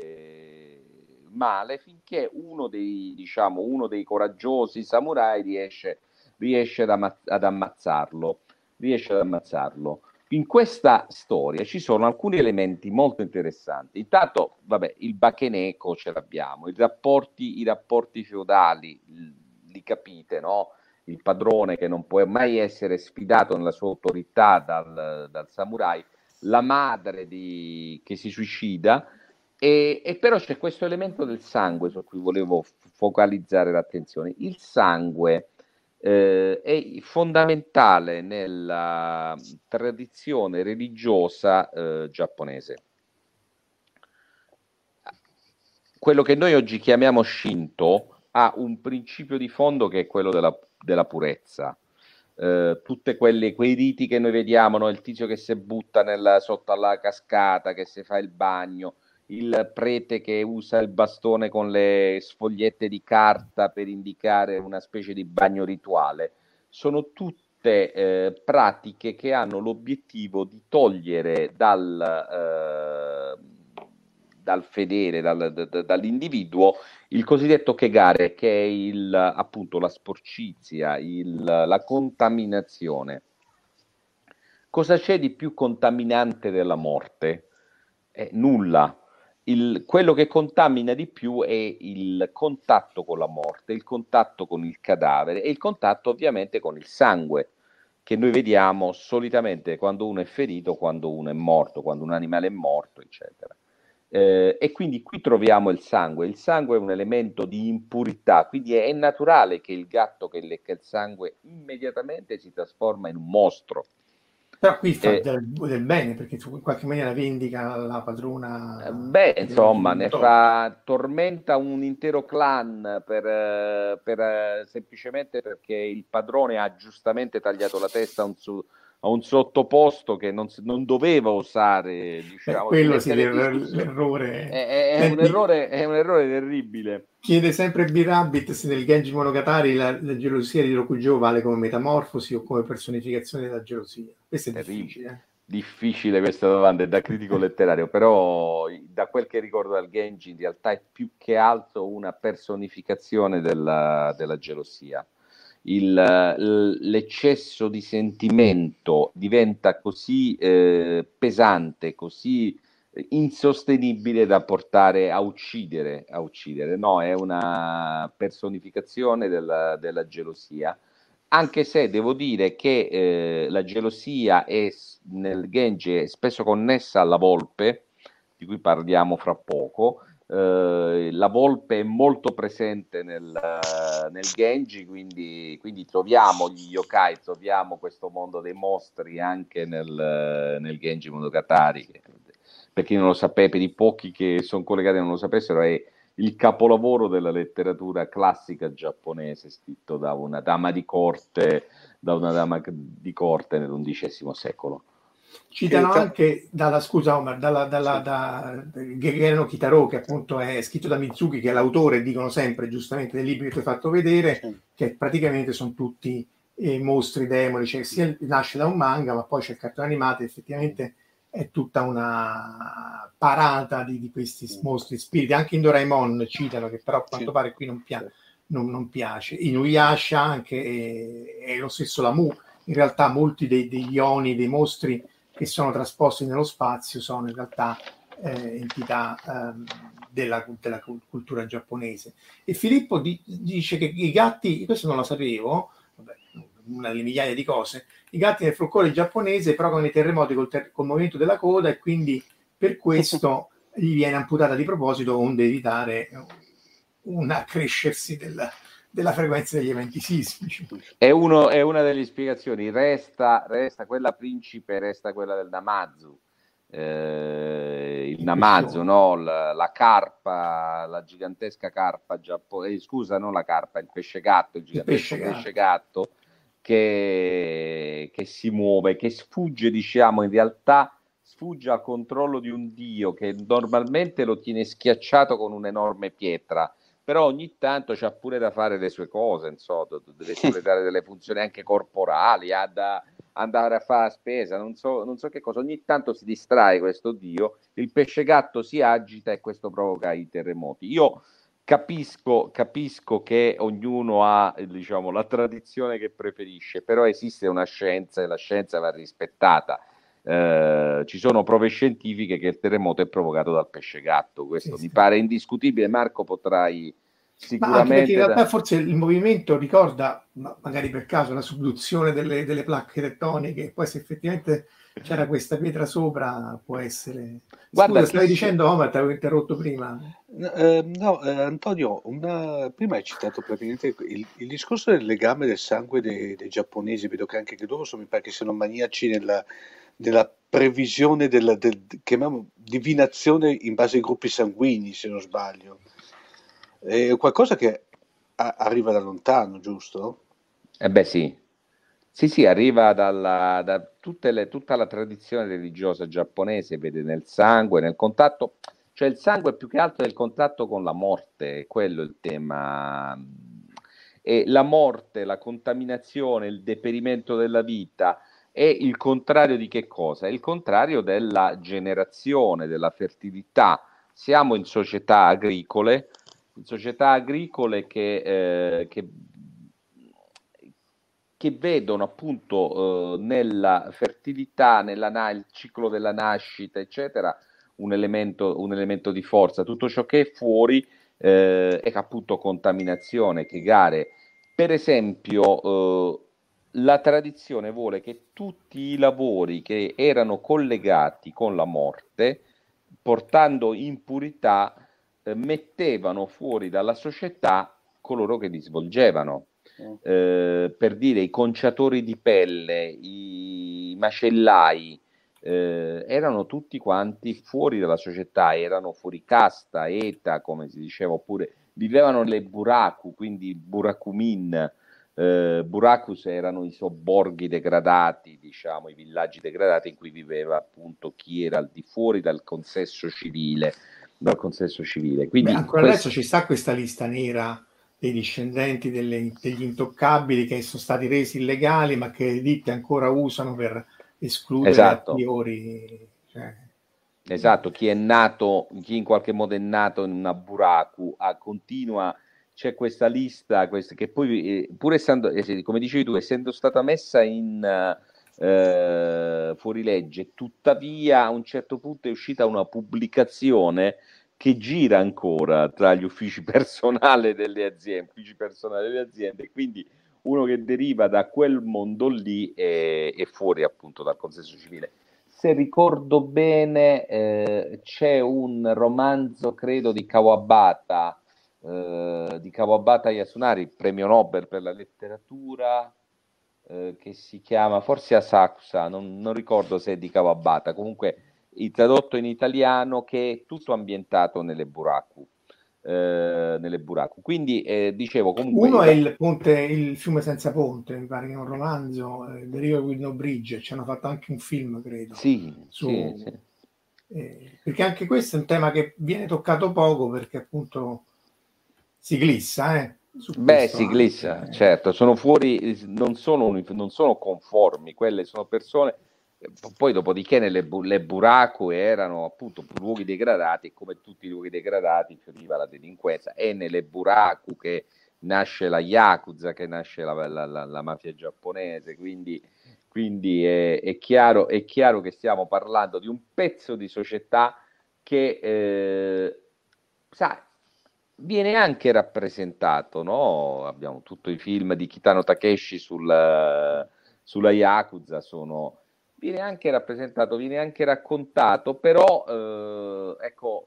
male finché uno dei, diciamo, uno dei coraggiosi samurai riesce, riesce ad, amma- ad ammazzarlo. Riesce ad ammazzarlo. In questa storia ci sono alcuni elementi molto interessanti. Intanto, vabbè, il bacheneco ce l'abbiamo, i rapporti, i rapporti feudali, li capite, no? Il padrone che non può mai essere sfidato nella sua autorità dal, dal samurai, la madre di- che si suicida, e, e però c'è questo elemento del sangue su cui volevo focalizzare l'attenzione. Il sangue eh, è fondamentale nella tradizione religiosa eh, giapponese. Quello che noi oggi chiamiamo Shinto ha un principio di fondo che è quello della, della purezza. Eh, quelle, quei riti che noi vediamo, no? il tizio che si butta nella- sotto alla cascata, che si fa il bagno, il prete che usa il bastone con le sfogliette di carta per indicare una specie di bagno rituale, sono tutte eh, pratiche che hanno l'obiettivo di togliere dal, eh, dal fedele, dal- da- da- dall'individuo, il cosiddetto kegare, che è il, appunto la sporcizia, il- la contaminazione. Cosa c'è di più contaminante della morte? Eh, nulla. Il- quello che contamina di più è il contatto con la morte, il contatto con il cadavere e il contatto ovviamente con il sangue, che noi vediamo solitamente quando uno è ferito, quando uno è morto, quando un animale è morto, eccetera. Eh, e quindi qui troviamo il sangue. Il sangue è un elemento di impurità, quindi è, naturale che il gatto che lecca il sangue immediatamente si trasforma in un mostro. Però qui fa Eh. del, del bene perché tu in qualche maniera vendica la padrona. Eh, Beh, insomma, ne fa, tormenta un intero clan per, eh, per, eh, semplicemente perché il padrone ha giustamente tagliato la testa a un, su- a un sottoposto che non, non doveva osare, diciamo, quello sì, l'errore. È, è- è un errore, è un errore terribile. Chiede sempre B-Rabbit se nel Genji Monogatari la, la gelosia di Rokujo vale come metamorfosi o come personificazione della gelosia. Questo è Terribile. difficile. eh. Difficile questa domanda, è da critico letterario, però da quel che ricordo dal Genji in realtà è più che altro una personificazione della, della gelosia. Il, l'eccesso di sentimento diventa così eh, pesante, così insostenibile da portare a uccidere, a uccidere. No, è una personificazione della, della gelosia anche se devo dire che eh, la gelosia è nel Genji è spesso connessa alla volpe, di cui parliamo fra poco. Eh, la volpe è molto presente nel, eh, nel Genji, quindi, quindi troviamo gli yokai, troviamo questo mondo dei mostri anche nel, nel Genji Monogatari. per chi non lo sapeva, per i pochi che sono collegati e non lo sapessero, è il capolavoro della letteratura classica giapponese, scritto da una dama di corte, da una dama di corte nell'undicesimo secolo. Citano Eh, tra- anche dalla scusa Omar, dalla, dalla, Sì. da Gegeno Kitaro, che appunto è scritto da Mizuki, che è l'autore, dicono sempre giustamente dei libri che ti ho fatto vedere, Sì. che praticamente sono tutti eh, mostri demonici, cioè sia nasce da un manga, ma poi c'è il cartone animato, effettivamente è tutta una parata di, di questi mostri spiriti. Anche in Doraemon citano, che però a quanto pare qui non, pia- non- non piace. In Uyasha anche è, è lo stesso la Mu. In realtà molti dei- degli oni, dei mostri che sono trasposti nello spazio sono in realtà eh, entità ehm, della, della cul- cultura giapponese. E Filippo di- dice che i gatti, questo non lo sapevo, vabbè, una delle migliaia di cose. I gatti nel folklore giapponese provocano i terremoti col, ter- col movimento della coda e quindi per questo gli viene amputata di proposito onde evitare un accrescersi del, della frequenza degli eventi sismici. È, uno, è una delle spiegazioni, resta, resta, quella principe, resta quella del Namazu. Eh, il Namazu, no? la, la, carpa, la gigantesca carpa giapponese, eh, scusa, non la carpa, il pesce gatto, il gigantesco il pesce, pesce gatto, che, che si muove, che sfugge, diciamo, in realtà sfugge al controllo di un dio che normalmente lo tiene schiacciato con un'enorme pietra però ogni tanto c'ha pure da fare le sue cose, insomma, deve espletare delle funzioni anche corporali, ha da andare a fare la spesa, non so, non so che cosa, ogni tanto si distrae questo dio, il pesce gatto si agita e questo provoca i terremoti. Io capisco, capisco che ognuno ha diciamo, la tradizione che preferisce, però esiste una scienza e la scienza va rispettata. Eh, ci sono prove scientifiche che il terremoto è provocato dal pesce gatto, questo sì, mi sì. pare indiscutibile. Marco, potrai sicuramente. in realtà forse il movimento ricorda, magari per caso, la subduzione delle, delle placche tettoniche, poi se effettivamente c'era questa pietra sopra, può essere. Guarda, Scusa, stavi si... dicendo, Omar, ti avevo interrotto prima. Eh, no, eh, Antonio, una... prima hai citato praticamente il, il, discorso del legame del sangue dei, dei giapponesi, vedo che anche che loro sono, mi pare che siano maniaci nella, della previsione della del, divinazione in base ai gruppi sanguigni, se non sbaglio. È qualcosa che a, arriva da lontano, giusto? Eh beh sì, sì, sì, arriva dalla, da le, tutta la tradizione religiosa giapponese, vede nel sangue, nel contatto, cioè il sangue più che altro è il contatto con la morte, è quello il tema. E la morte, la contaminazione, il deperimento della vita, è il contrario di che cosa? È il contrario della generazione, della fertilità. Siamo in società agricole, in società agricole che, eh, che, che vedono appunto eh, nella fertilità, nel ciclo della nascita, eccetera, un elemento, un elemento di forza. Tutto ciò che è fuori eh, è appunto contaminazione, che gare. Per esempio, eh, la tradizione vuole che tutti i lavori che erano collegati con la morte, portando impurità, eh, mettevano fuori dalla società coloro che li svolgevano. Mm. Eh, per dire i conciatori di pelle, i macellai, eh, erano tutti quanti fuori dalla società, erano fuori casta, eta, come si diceva, oppure vivevano nelle buraku, quindi burakumin, eh, Buracus erano i sobborghi degradati, diciamo, i villaggi degradati in cui viveva appunto chi era al di fuori dal consesso civile. Dal consesso civile. Quindi Beh, ancora questo... adesso ci sta questa lista nera dei discendenti delle, degli intoccabili che sono stati resi illegali, ma che le ditte ancora usano per escludere esatto. attiori. Cioè... Esatto, chi è nato, chi in qualche modo è nato in una buraku, a, continua c'è questa lista questa, che poi, eh, pur essendo, eh, come dicevi tu, essendo stata messa in eh, fuorilegge, tuttavia a un certo punto è uscita una pubblicazione che gira ancora tra gli uffici personali delle aziende, uffici personali delle aziende, quindi uno che deriva da quel mondo lì è, è fuori appunto dal consenso civile. Se ricordo bene, eh, c'è un romanzo, credo, di Kawabata, eh, di Kawabata Yasunari, premio Nobel per la letteratura, eh, che si chiama forse Asakusa, non, non, ricordo se è di Kawabata, comunque il tradotto in italiano che è tutto ambientato nelle buraku. Eh, nelle buraku. Quindi eh, dicevo comunque. Uno è il, ponte, il fiume senza ponte, mi pare che è un romanzo, eh, The River with No Bridge, ci hanno fatto anche un film, credo. Sì, su, sì, sì. Eh, perché anche questo è un tema che viene toccato poco perché appunto si glissa, eh? Beh, si glissa, eh. certo, sono fuori, non sono, non sono conformi, quelle sono persone, poi dopodiché nelle le buraco erano appunto luoghi degradati e come tutti i luoghi degradati fioriva la delinquenza, è nelle buraco che nasce la Yakuza, che nasce la, la, la, la mafia giapponese, quindi, quindi è, è, chiaro, è, chiaro, che stiamo parlando di un pezzo di società che, eh, sai, viene anche rappresentato, no? Abbiamo tutti i film di Kitano Takeshi sul, sulla Yakuza, sono, viene anche rappresentato, viene anche raccontato, però eh, ecco,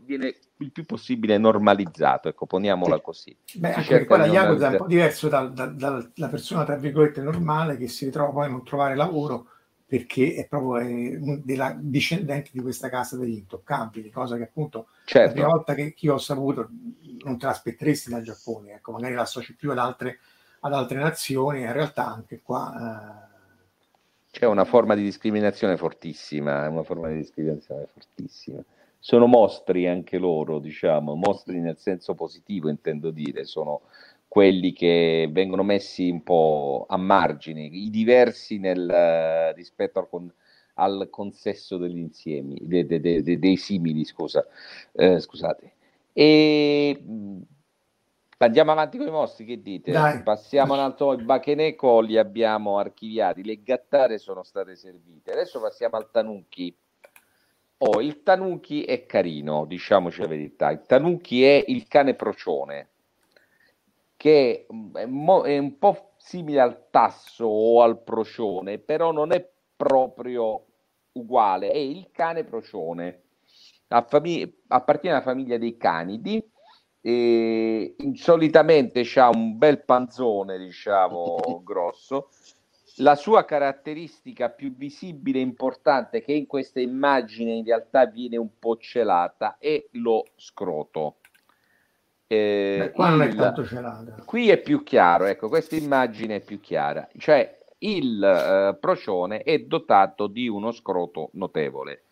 eh, viene il più possibile normalizzato, ecco, poniamola così. Beh, anche qua la Yakuza è un po' diverso dal, dal, dalla persona, tra virgolette, normale che si ritrova poi a non trovare lavoro perché è proprio eh, della discendente di questa casa degli intoccabili, cosa che appunto certo. la prima volta che io ho saputo non te l'aspetteresti dal Giappone, ecco, magari l'associ più ad altre, ad altre nazioni, in realtà anche qua... Eh... C'è una forma di discriminazione fortissima, una forma di discriminazione fortissima. Sono mostri anche loro, diciamo, mostri nel senso positivo intendo dire, sono quelli che vengono messi un po' a margine, i diversi nel, rispetto al, con, al, consesso degli insiemi, de, de, de, dei simili, scusa, eh, scusate. E andiamo avanti con i mostri, che dite? Dai. Passiamo un altro, i Bacheneco li abbiamo archiviati, le gattare sono state servite, adesso passiamo al Tanuki. Oh, il Tanuki è carino, diciamoci la verità, il Tanuki è il cane procione, che è, mo- è un po' simile al tasso o al procione, però non è proprio uguale, è il cane procione. Famig- appartiene alla famiglia dei canidi e solitamente ha un bel panzone, diciamo, grosso. La sua caratteristica più visibile e importante, che in questa immagine in realtà viene un po' celata, è lo scroto. Eh, Beh, il, è. Qui è più chiaro, ecco, questa immagine è più chiara. Cioè, il eh, procione è dotato di uno scroto notevole.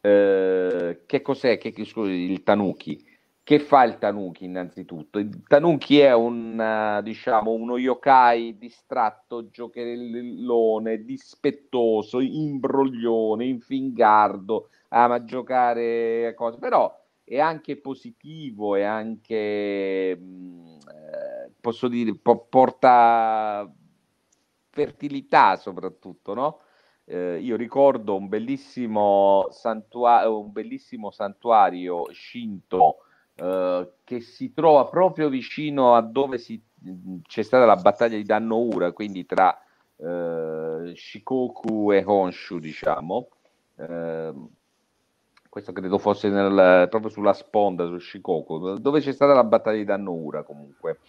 Eh, che cos'è che, scusi, il tanuki? Che fa il tanuki innanzitutto? Il tanuki è un, uh, diciamo, uno yokai distratto, giocherellone, dispettoso, imbroglione, infingardo, ama giocare a cose, però è anche positivo, è anche, mh, eh, posso dire, po- porta fertilità soprattutto, no? Eh, io ricordo un bellissimo, santua- un bellissimo santuario scinto eh, che si trova proprio vicino a dove si, c'è stata la battaglia di Danno Ura, quindi tra eh, Shikoku e Honshu, diciamo. Questo credo fosse nel, proprio sulla sponda, su Shikoku, dove c'è stata la battaglia di Danno Ura comunque,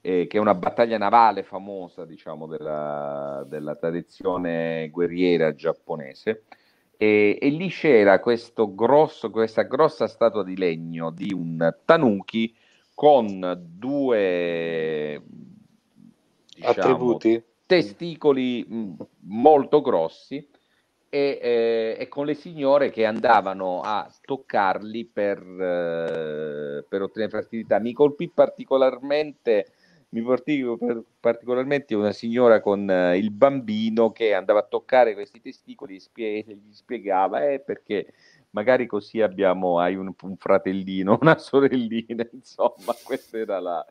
eh, che è una battaglia navale famosa, diciamo, della, della tradizione guerriera giapponese. E, e, lì c'era grosso, questa grossa statua di legno di un tanuki con due diciamo, testicoli mh, molto grossi e, eh, e, con le signore che andavano a toccarli per, eh, per ottenere fertilità. Mi colpì particolarmente, mi particolarmente una signora con eh, il bambino che andava a toccare questi testicoli e spie- gli spiegava eh, perché magari così abbiamo, hai un, un, fratellino, una sorellina, insomma, questo era, la,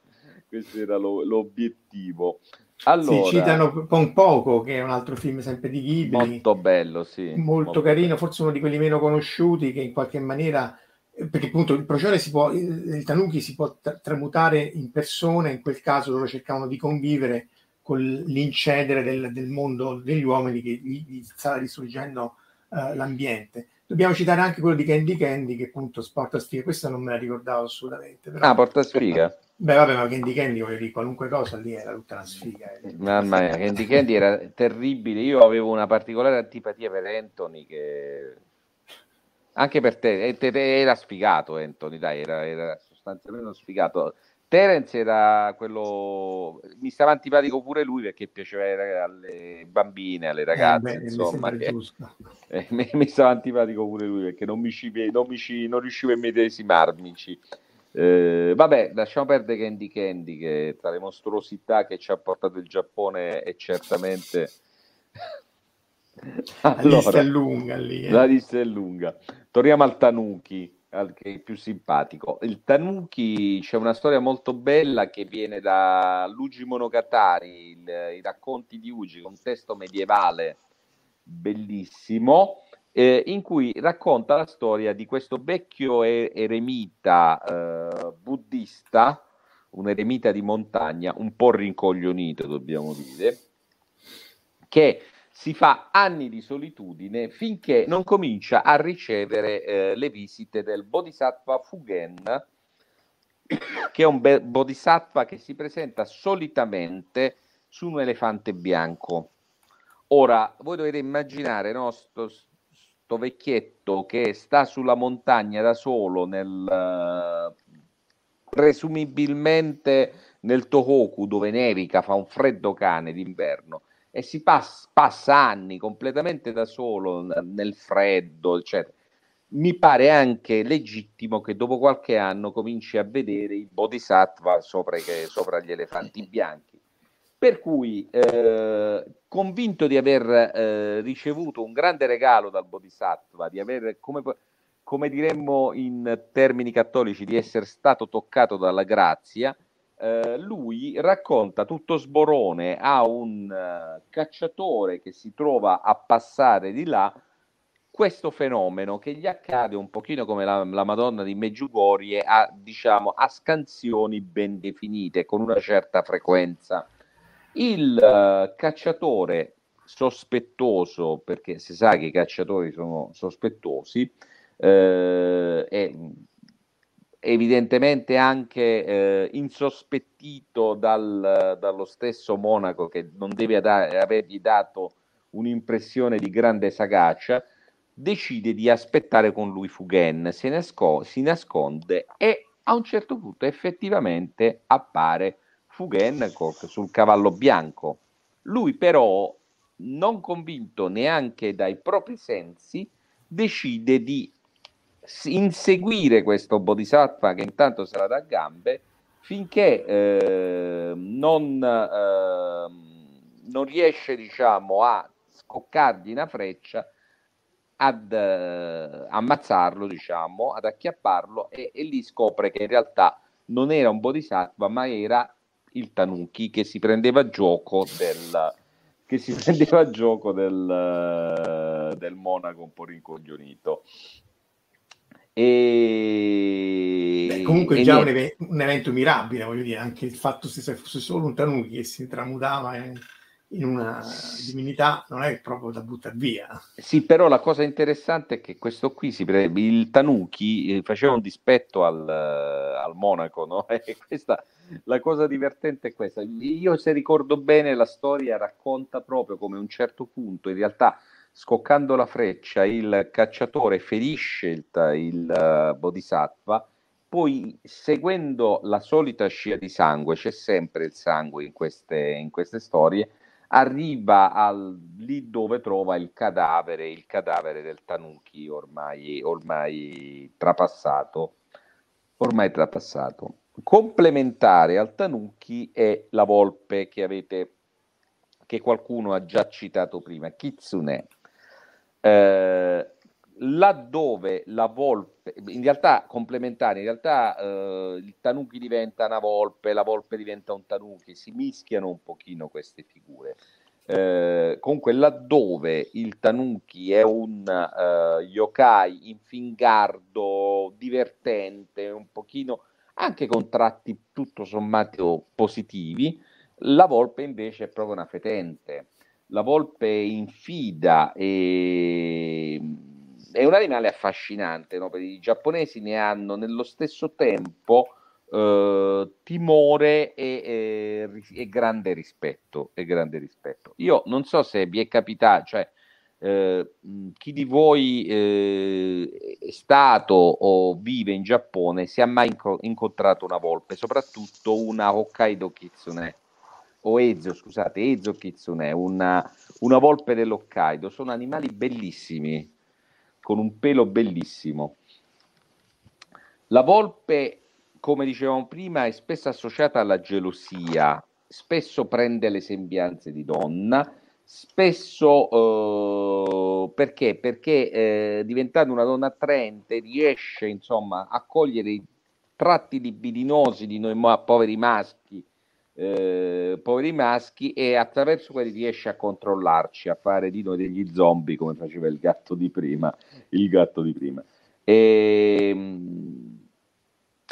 questo era lo, l'obiettivo. Allora, si citano con poco, che è un altro film sempre di Ghibli. Molto bello, sì. Molto, molto carino, bello. forse uno di quelli meno conosciuti che in qualche maniera, perché appunto il procione si può, il tanuki si può tra- tramutare in persone, in quel caso loro cercavano di convivere con l'incedere del, del mondo degli uomini che gli, gli stava distruggendo uh, l'ambiente. Dobbiamo citare anche quello di Candy Candy che appunto porta sfiga, questo non me la ricordavo assolutamente. Però... Ah, porta sfiga? Beh, vabbè, ma Candy Candy, voglio dire, qualunque cosa lì era tutta una sfiga. Eh. Mamma mia, Candy Candy era terribile. Io avevo una particolare antipatia per Anthony che... Anche per te, era sfigato Anthony, dai, era, era sostanzialmente sfigato. Terence era quello, mi stava antipatico pure lui perché piaceva alle bambine, alle ragazze, eh beh, insomma. Che, eh, mi, mi, stava antipatico pure lui perché non, mi ci, non, mi ci, non riuscivo a medesimarmici. Eh, vabbè, lasciamo perdere Candy Candy, che tra le mostruosità che ci ha portato il Giappone è certamente... allora, la lista è lunga lì. Eh. La lista è lunga. Torniamo al Tanuki, al che è più simpatico. Il Tanuki c'è una storia molto bella che viene da Luigi Monogatari, il, i racconti di Ugi, un testo medievale bellissimo eh, in cui racconta la storia di questo vecchio eremita eh, buddista, un eremita di montagna, un po' rincoglionito, dobbiamo dire, che si fa anni di solitudine finché non comincia a ricevere eh, le visite del Bodhisattva Fugen, che è un be- Bodhisattva che si presenta solitamente su un elefante bianco. Ora, voi dovete immaginare no, sto, sto vecchietto che sta sulla montagna da solo, nel, presumibilmente nel Tohoku dove nevica, fa un freddo cane d'inverno e si pass- passa anni completamente da solo nel freddo, eccetera. Mi pare anche legittimo che dopo qualche anno cominci a vedere i bodhisattva sopra, che, sopra gli elefanti bianchi. Per cui, eh, convinto di aver eh, ricevuto un grande regalo dal Bodhisattva, di aver, come, come diremmo in termini cattolici, di essere stato toccato dalla grazia, eh, lui racconta tutto sborone a un uh, cacciatore che si trova a passare di là questo fenomeno che gli accade un pochino come la, la Madonna di Meggiugorie a, diciamo, a scansioni ben definite, con una certa frequenza il uh, cacciatore sospettoso, perché si sa che i cacciatori sono sospettosi, eh, è evidentemente anche eh, insospettito dal, dallo stesso Monaco che non deve da- avergli dato un'impressione di grande sagacia, decide di aspettare con lui Fughen, si, nasco- si nasconde e a un certo punto effettivamente appare Fughen sul cavallo bianco. Lui però, non convinto neanche dai propri sensi, decide di inseguire questo bodhisattva che intanto sarà da gambe finché eh, non, eh, non, riesce diciamo a scoccargli una freccia ad eh, ammazzarlo diciamo ad acchiapparlo e, e lì scopre che in realtà non era un bodhisattva ma era il Tanuki che si prendeva gioco del, che si prendeva gioco del, del monaco un po' rincoglionito. E... Beh, comunque e già un, ev- un, evento mirabile, voglio dire, anche il fatto se fosse solo un Tanuki che si tramutava in, in una divinità non è proprio da buttare via. Sì, però la cosa interessante è che questo qui, si pre- il Tanuki, eh, faceva un dispetto al, al monaco, no? E questa la cosa divertente è questa. Io, se ricordo bene, la storia racconta proprio come a un certo punto, in realtà, scoccando la freccia, il cacciatore ferisce il, il uh, bodhisattva, poi seguendo la solita scia di sangue, c'è sempre il sangue in queste, in queste storie, arriva al, lì dove trova il cadavere, il cadavere del Tanuki ormai, ormai trapassato. Ormai trapassato complementare al Tanuki è la volpe che avete che qualcuno ha già citato prima, Kitsune. Eh, laddove la volpe, in realtà complementare, in realtà eh, il Tanuki diventa una volpe, la volpe diventa un Tanuki, si mischiano un pochino queste figure. Eh, comunque laddove il Tanuki è un uh, yokai infingardo, divertente, un pochino anche con tratti tutto sommato positivi, la volpe invece è proprio una fetente. La volpe infida e è un animale affascinante, no? i giapponesi ne hanno nello stesso tempo eh, timore e, e, e, grande rispetto, e grande rispetto. Io non so se vi è capitato, cioè eh, chi di voi eh, è stato o vive in Giappone si è mai inco- incontrato una volpe, soprattutto una Hokkaido Kitsune o Ezo, scusate, Ezo Kitsune, una, una volpe dell'Hokkaido. Sono animali bellissimi, con un pelo bellissimo. La volpe, come dicevamo prima, è spesso associata alla gelosia, spesso prende le sembianze di donna spesso eh, perché? Perché eh, diventando una donna attraente riesce insomma a cogliere i tratti libidinosi di noi ma- poveri maschi eh, poveri maschi e attraverso quelli riesce a controllarci, a fare di noi degli zombie come faceva il gatto di prima. Il gatto di prima. E, ehm,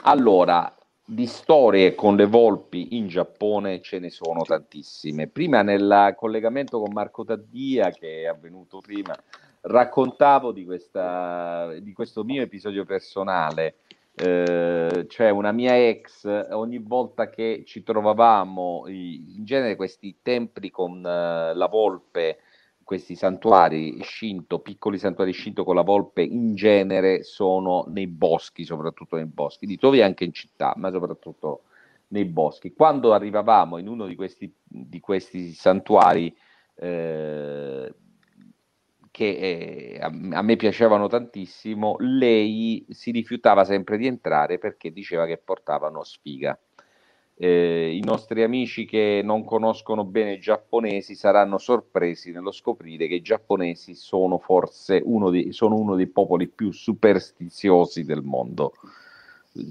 allora, di storie con le volpi in Giappone ce ne sono tantissime. Prima nel collegamento con Marco Taddia, che è avvenuto prima, raccontavo di, questa, di questo mio episodio personale eh, cioè una mia ex, ogni volta che ci trovavamo, in genere questi templi con uh, la volpe, questi santuari Shinto, piccoli santuari Shinto con la volpe, in genere sono nei boschi, soprattutto nei boschi, li trovi anche in città, ma soprattutto nei boschi. Quando arrivavamo in uno di questi, di questi santuari, eh, che eh, a, me piacevano tantissimo, lei si rifiutava sempre di entrare perché diceva che portavano sfiga. Eh, I nostri amici che non conoscono bene i giapponesi saranno sorpresi nello scoprire che i giapponesi sono forse uno, di, sono uno dei popoli più superstiziosi del mondo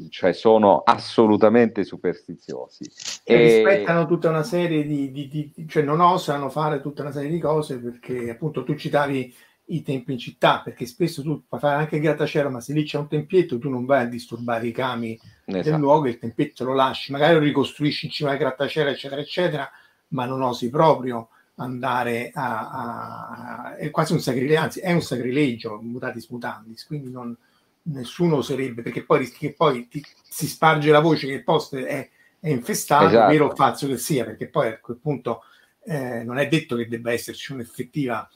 cioè sono assolutamente superstiziosi. E, e rispettano tutta una serie di, di, di, cioè non osano fare tutta una serie di cose perché appunto tu citavi i templi in città, perché spesso tu puoi fare anche il grattacielo, ma se lì c'è un tempietto tu non vai a disturbare i kami esatto. del luogo, il tempietto lo lasci, magari lo ricostruisci in cima al grattacielo, eccetera, eccetera, ma non osi proprio andare a... a è quasi un sacrilegio, anzi è un sacrilegio, mutatis mutandis, quindi non, nessuno oserebbe, perché poi rischi che poi ti, si sparge la voce che il posto è, è infestato, esatto. vero o falso che sia, perché poi a quel punto eh, non è detto che debba esserci un'effettiva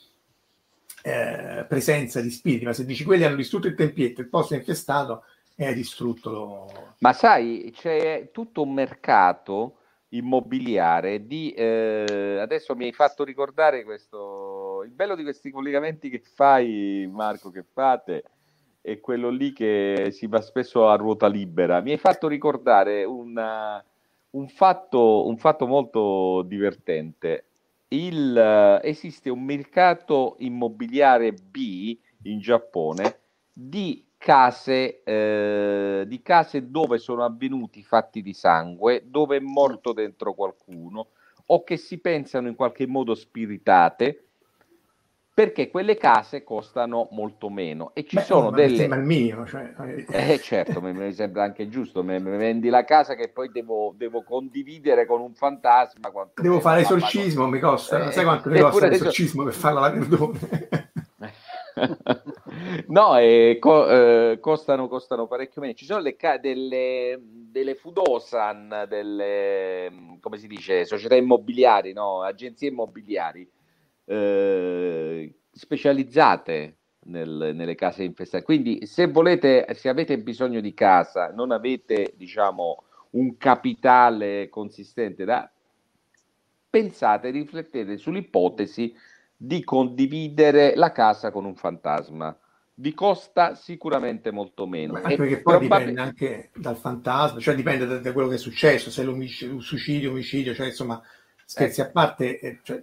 eh, presenza di spiriti, ma se dici quelli hanno distrutto il tempietto, il posto è infestato, è distrutto. Lo... Ma sai, c'è tutto un mercato immobiliare di eh, adesso mi hai fatto ricordare questo il bello di questi collegamenti che fai Marco che fate è quello lì che si va spesso a ruota libera. Mi hai fatto ricordare una, un, fatto, un, fatto, molto divertente. Il, esiste un mercato immobiliare B in Giappone di case, eh, di case dove sono avvenuti fatti di sangue, dove è morto dentro qualcuno o che si pensano in qualche modo spiritate perché quelle case costano molto meno e ci Beh, sono delle... il mio, cioè... Eh certo, mi, sembra anche giusto, mi, mi, vendi la casa che poi devo, devo condividere con un fantasma. Devo fare esorcismo, mi costa, eh, sai quanto mi costa l'esorcismo per farla la verdone? no, eh, co- eh, costano, costano, parecchio meno. Ci sono le ca- delle, delle Fudosan, delle, come si dice, società immobiliari, no? agenzie immobiliari, eh, specializzate nel, nelle case infestate. Quindi se volete, se avete bisogno di casa, non avete diciamo un capitale consistente da pensate, riflettete sull'ipotesi di condividere la casa con un fantasma. Vi costa sicuramente molto meno. Anche perché poi probab- dipende anche dal fantasma, cioè dipende da, da quello che è successo, se è un suicidio, omicidio, cioè insomma scherzi a parte, eh, cioè,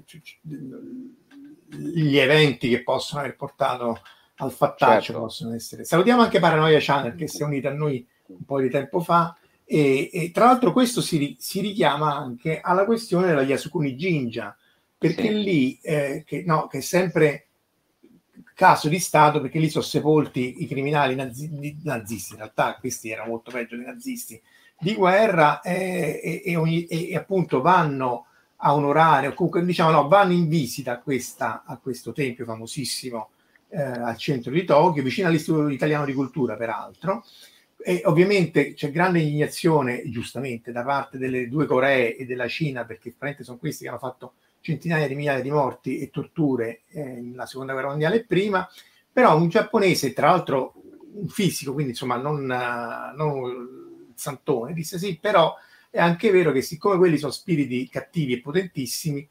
gli eventi che possono aver portato al fattaccio certo. possono essere. Salutiamo anche Paranoia Channel che si è unita a noi un po' di tempo fa e, e tra l'altro questo si, si, richiama anche alla questione della Yasukuni Jinja perché sì. lì eh, che, no, che è sempre caso di Stato perché lì sono sepolti i criminali nazi, nazisti, in realtà questi erano molto peggio dei nazisti di guerra eh, e, e, ogni, e, appunto vanno a onorare, o comunque diciamo no, vanno in visita a, questa, a questo tempio famosissimo eh, al centro di Tokyo, vicino all'Istituto Italiano di Cultura, peraltro. E ovviamente c'è grande indignazione, giustamente, da parte delle due Coree e della Cina, perché sono questi che hanno fatto centinaia di migliaia di morti e torture eh, nella seconda guerra mondiale e prima, però un giapponese, tra l'altro un fisico, quindi insomma non, non santone, disse sì, però è anche vero che siccome quelli sono spiriti cattivi e potentissimi,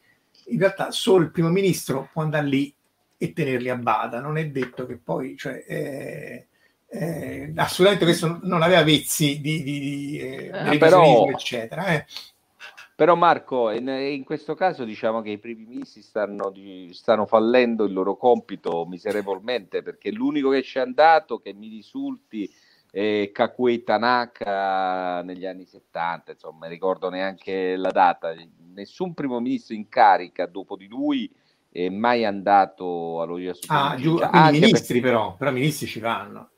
in realtà solo il primo ministro può andare lì e tenerli a bada. Non è detto che poi, cioè, eh, eh, assolutamente questo non aveva vezzi di, di, di eh, eh però, eccetera. Eh. Però Marco, in, in, questo caso diciamo che i primi ministri stanno, di, stanno fallendo il loro compito miserevolmente perché l'unico che ci è andato, che mi risulti, e Kakue Tanaka negli anni 70, insomma, ricordo neanche la data. Nessun primo ministro in carica dopo di lui è mai andato allo Yasukuni Ah, giù, anche ministri per- però, però ministri ci vanno.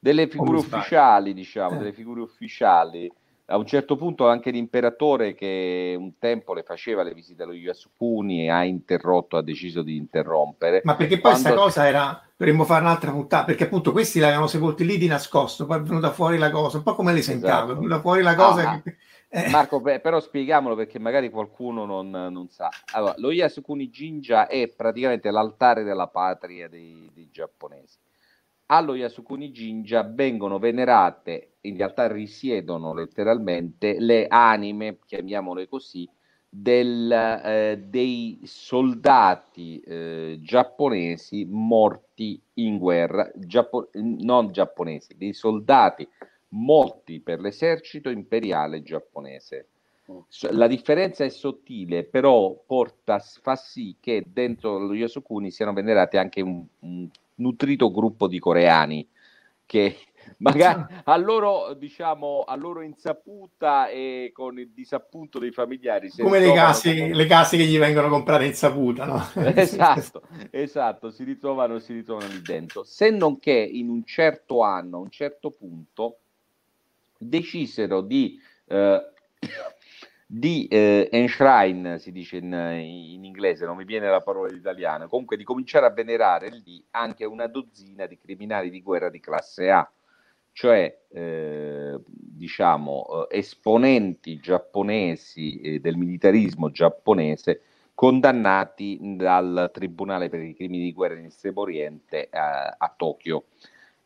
delle figure ufficiali, diciamo, Eh. delle figure ufficiali. A un certo punto anche l'imperatore che un tempo le faceva le visite allo Yasukuni ha interrotto, ha deciso di interrompere. Ma perché poi questa Quando- cosa era, dovremmo fare un'altra puntata, perché appunto questi l'avevano sepolti lì di nascosto, poi è venuta fuori la cosa, un po' come le sentavo, Esatto. è venuta fuori la cosa Ah, che... eh, Marco, però spieghiamolo perché magari qualcuno non, non sa. Allora, lo Yasukuni Jinja è praticamente l'altare della patria dei, dei giapponesi. Allo Yasukuni Jinja vengono venerate, in realtà risiedono letteralmente, le anime, chiamiamole così, del, eh, dei soldati eh, giapponesi morti in guerra, giappo- non giapponesi, dei soldati morti per l'esercito imperiale giapponese. La differenza è sottile, però porta, fa sì che dentro lo Yasukuni siano venerati anche un, un nutrito gruppo di coreani che magari a loro, diciamo, a loro insaputa e con il disappunto dei familiari come le case, le case che gli vengono comprate in saputa, no? esatto, esatto, si ritrovano, si ritrovano lì dentro. Se non che in un certo anno, a un certo punto, decisero di, eh, di eh, enshrine, si dice in, in inglese, non mi viene la parola in italiano, comunque di cominciare a venerare lì anche una dozzina di criminali di guerra di classe A, cioè eh, diciamo eh, esponenti giapponesi eh, del militarismo giapponese condannati dal Tribunale per i crimini di guerra in Estremo Oriente a, a Tokyo.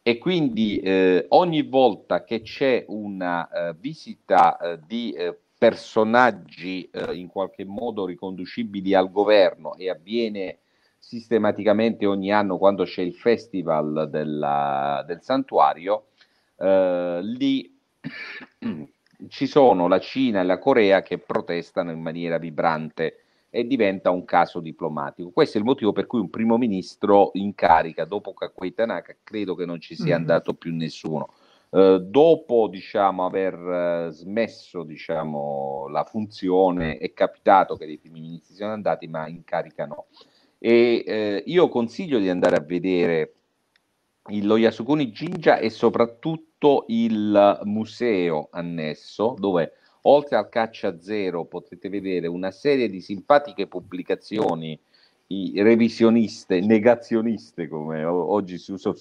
E quindi eh, ogni volta che c'è una eh, visita eh, di eh, personaggi eh, in qualche modo riconducibili al governo e avviene sistematicamente ogni anno quando c'è il festival della- del santuario, eh, lì ci sono la Cina e la Corea che protestano in maniera vibrante e diventa un caso diplomatico. Questo è il motivo per cui un primo ministro in carica dopo Kakui Tanaka credo che non ci sia Mhm. andato più nessuno. Eh, dopo diciamo, aver eh, smesso diciamo, la funzione è capitato che dei primi ministri siano andati, ma in carica no. E eh, io consiglio di andare a vedere il- lo Yasukuni Jinja e soprattutto il museo annesso dove oltre al caccia zero potete vedere una serie di simpatiche pubblicazioni i- revisioniste, negazioniste, come oggi si usa,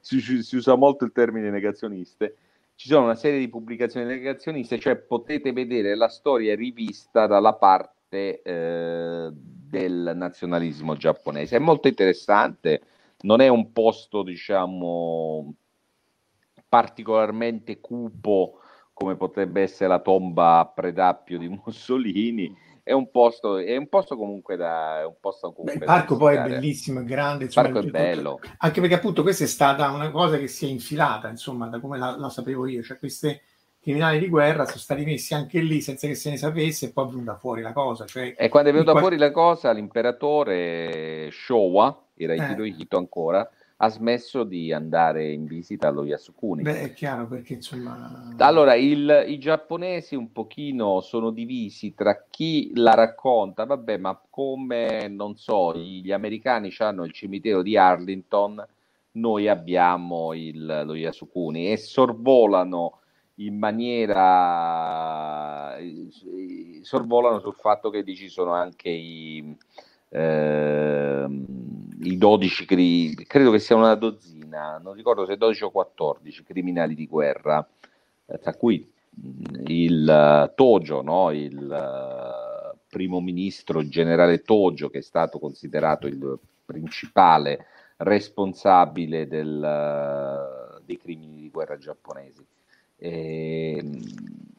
si usa molto il termine negazioniste, ci sono una serie di pubblicazioni negazioniste, cioè potete vedere la storia rivista dalla parte eh, del nazionalismo giapponese. È molto interessante, non è un posto, diciamo, particolarmente cupo come potrebbe essere la tomba a Predappio di Mussolini, è un posto, è un posto comunque da... È un posto Beh, comunque il da parco poi è bellissimo, è grande, Il insomma, parco è tutto- bello. anche perché appunto questa è stata una cosa che si è infilata, insomma, da come la, la sapevo io, cioè questi criminali di guerra sono stati messi anche lì senza che se ne sapesse e poi è venuta fuori la cosa, cioè E quando è venuta qual- fuori la cosa, l'imperatore Showa, era Eh. Hirohito ancora, ha smesso di andare in visita allo Yasukuni. Beh, è chiaro perché insomma Allora, il- i giapponesi un pochino sono divisi tra chi la racconta, vabbè, ma come, non so, gli americani hanno il cimitero di Arlington, noi abbiamo il, lo Yasukuni e sorvolano in maniera, sorvolano sul fatto che lì ci sono anche i, ehm, i 12, cri- credo che sia una dozzina, non ricordo se 12 o 14 criminali di guerra eh, tra cui mh, il eh, Tojo, no? il eh, primo ministro generale Tojo, che è stato considerato il principale responsabile del, dei crimini di guerra giapponesi. E,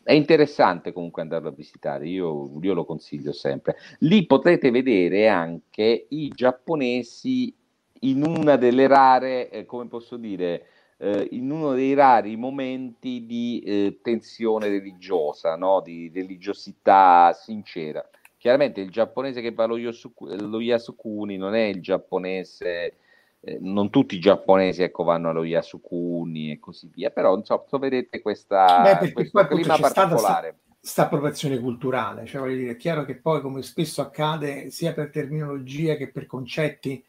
è interessante comunque andarlo a visitare, io, io lo consiglio sempre. Lì potete vedere anche i giapponesi in una delle rare, eh, come posso dire, eh, in uno dei rari momenti di eh, tensione religiosa, no? di religiosità sincera. Chiaramente il giapponese che allo Yosuku- lo Yasukuni non è il giapponese eh, non tutti i giapponesi ecco, vanno allo Yasukuni e così via, però insomma, vedete questa, Beh, questo clima particolare. Questa appropriazione culturale, cioè voglio dire, è chiaro che poi come spesso accade sia per terminologia che per concetti,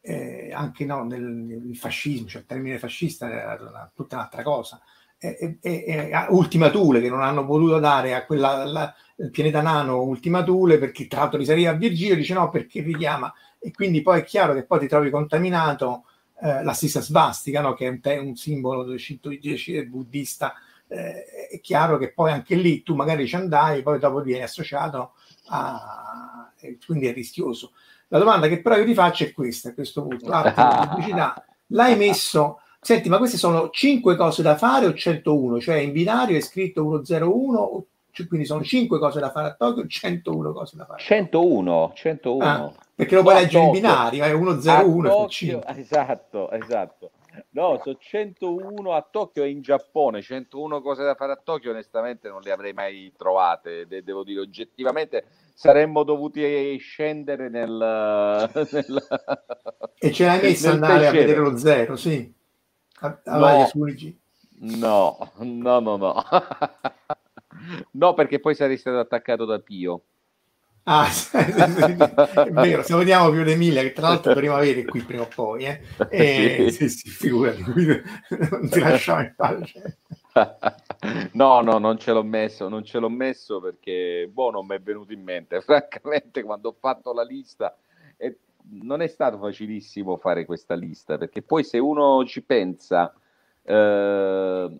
eh, anche no, nel, nel, fascismo, cioè il termine fascista è una, tutta un'altra cosa. E, e, e, Ultima Thule che non hanno potuto dare a quella la, pianeta nano Ultima Thule perché tra l'altro risaliva a Virgilio dice no perché richiama e quindi poi è chiaro che poi ti trovi contaminato eh, la stessa svastica, no? che è un, te- un simbolo del shintoismo buddista, eh, è chiaro che poi anche lì tu magari ci andai, poi dopo vieni associato a... quindi è rischioso. La domanda che però io ti faccio è questa, a questo punto, ah, pubblicità, l'hai messo... Senti, ma queste sono 5 cose da fare o 101? Cioè in binario è scritto 101 cioè, quindi sono 5 cose da fare a Tokyo, 101 cose da fare. 101, 101. Ah, perché lo puoi no, leggere in binario, è 101 Esatto, esatto. No, sono 101 a Tokyo e in Giappone, 101 cose da fare a Tokyo, onestamente non le avrei mai trovate, De- devo dire oggettivamente saremmo dovuti scendere nel... nel e ce l'hai messo andare a vedere lo zero, sì. A, a no, no, no, no, no. No, perché poi sarei stato attaccato da Pio. Ah, è vero, se vediamo più di mille, che tra l'altro dovremo avere qui prima o poi, eh? E, sì. sì, sì, figurati, non ti lasciamo in pace. No, no, non ce l'ho messo, non ce l'ho messo perché, boh, non mi è venuto in mente. Francamente, quando ho fatto la lista, eh, non è stato facilissimo fare questa lista, perché poi se uno ci pensa, eh,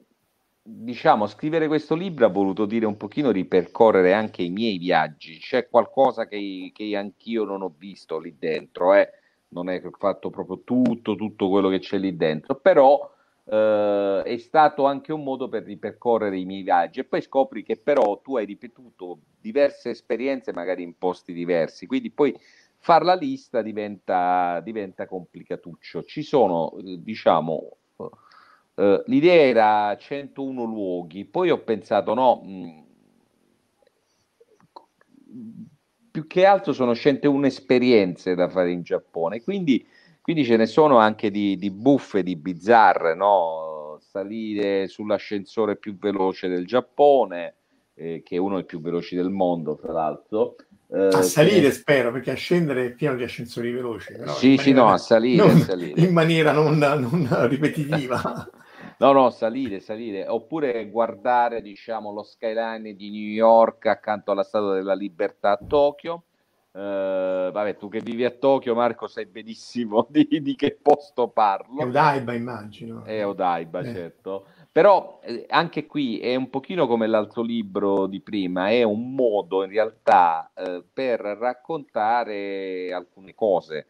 diciamo, scrivere questo libro ha voluto dire un pochino ripercorrere anche i miei viaggi. C'è qualcosa che, che anch'io non ho visto lì dentro, eh? non è che ho fatto proprio tutto, tutto quello che c'è lì dentro, però eh, è stato anche un modo per ripercorrere i miei viaggi e poi scopri che però tu hai ripetuto diverse esperienze magari in posti diversi, quindi poi far la lista diventa, diventa complicatuccio. Ci sono, eh, diciamo, Uh, l'idea era 101 luoghi, poi ho pensato no, mh, mm, più che altro sono 101 esperienze da fare in Giappone, quindi, quindi ce ne sono anche di, di buffe, di bizzarre, no? salire sull'ascensore più veloce del Giappone, eh, che è uno dei più veloci del mondo, tra l'altro. Eh, a salire che... spero, perché a scendere è pieno di ascensori veloci. Però sì, sì, no, a salire, non, a salire. In maniera non, non ripetitiva. No, no, salire, salire, oppure guardare, diciamo, lo skyline di New York accanto alla Statua della Libertà a Tokyo. Uh, vabbè, tu che vivi a Tokyo, Marco, sai benissimo di, di che posto parlo. È Odaiba, immagino. È Odaiba, eh. certo. Però eh, anche qui è un pochino come l'altro libro di prima, è un modo in realtà eh, per raccontare alcune cose.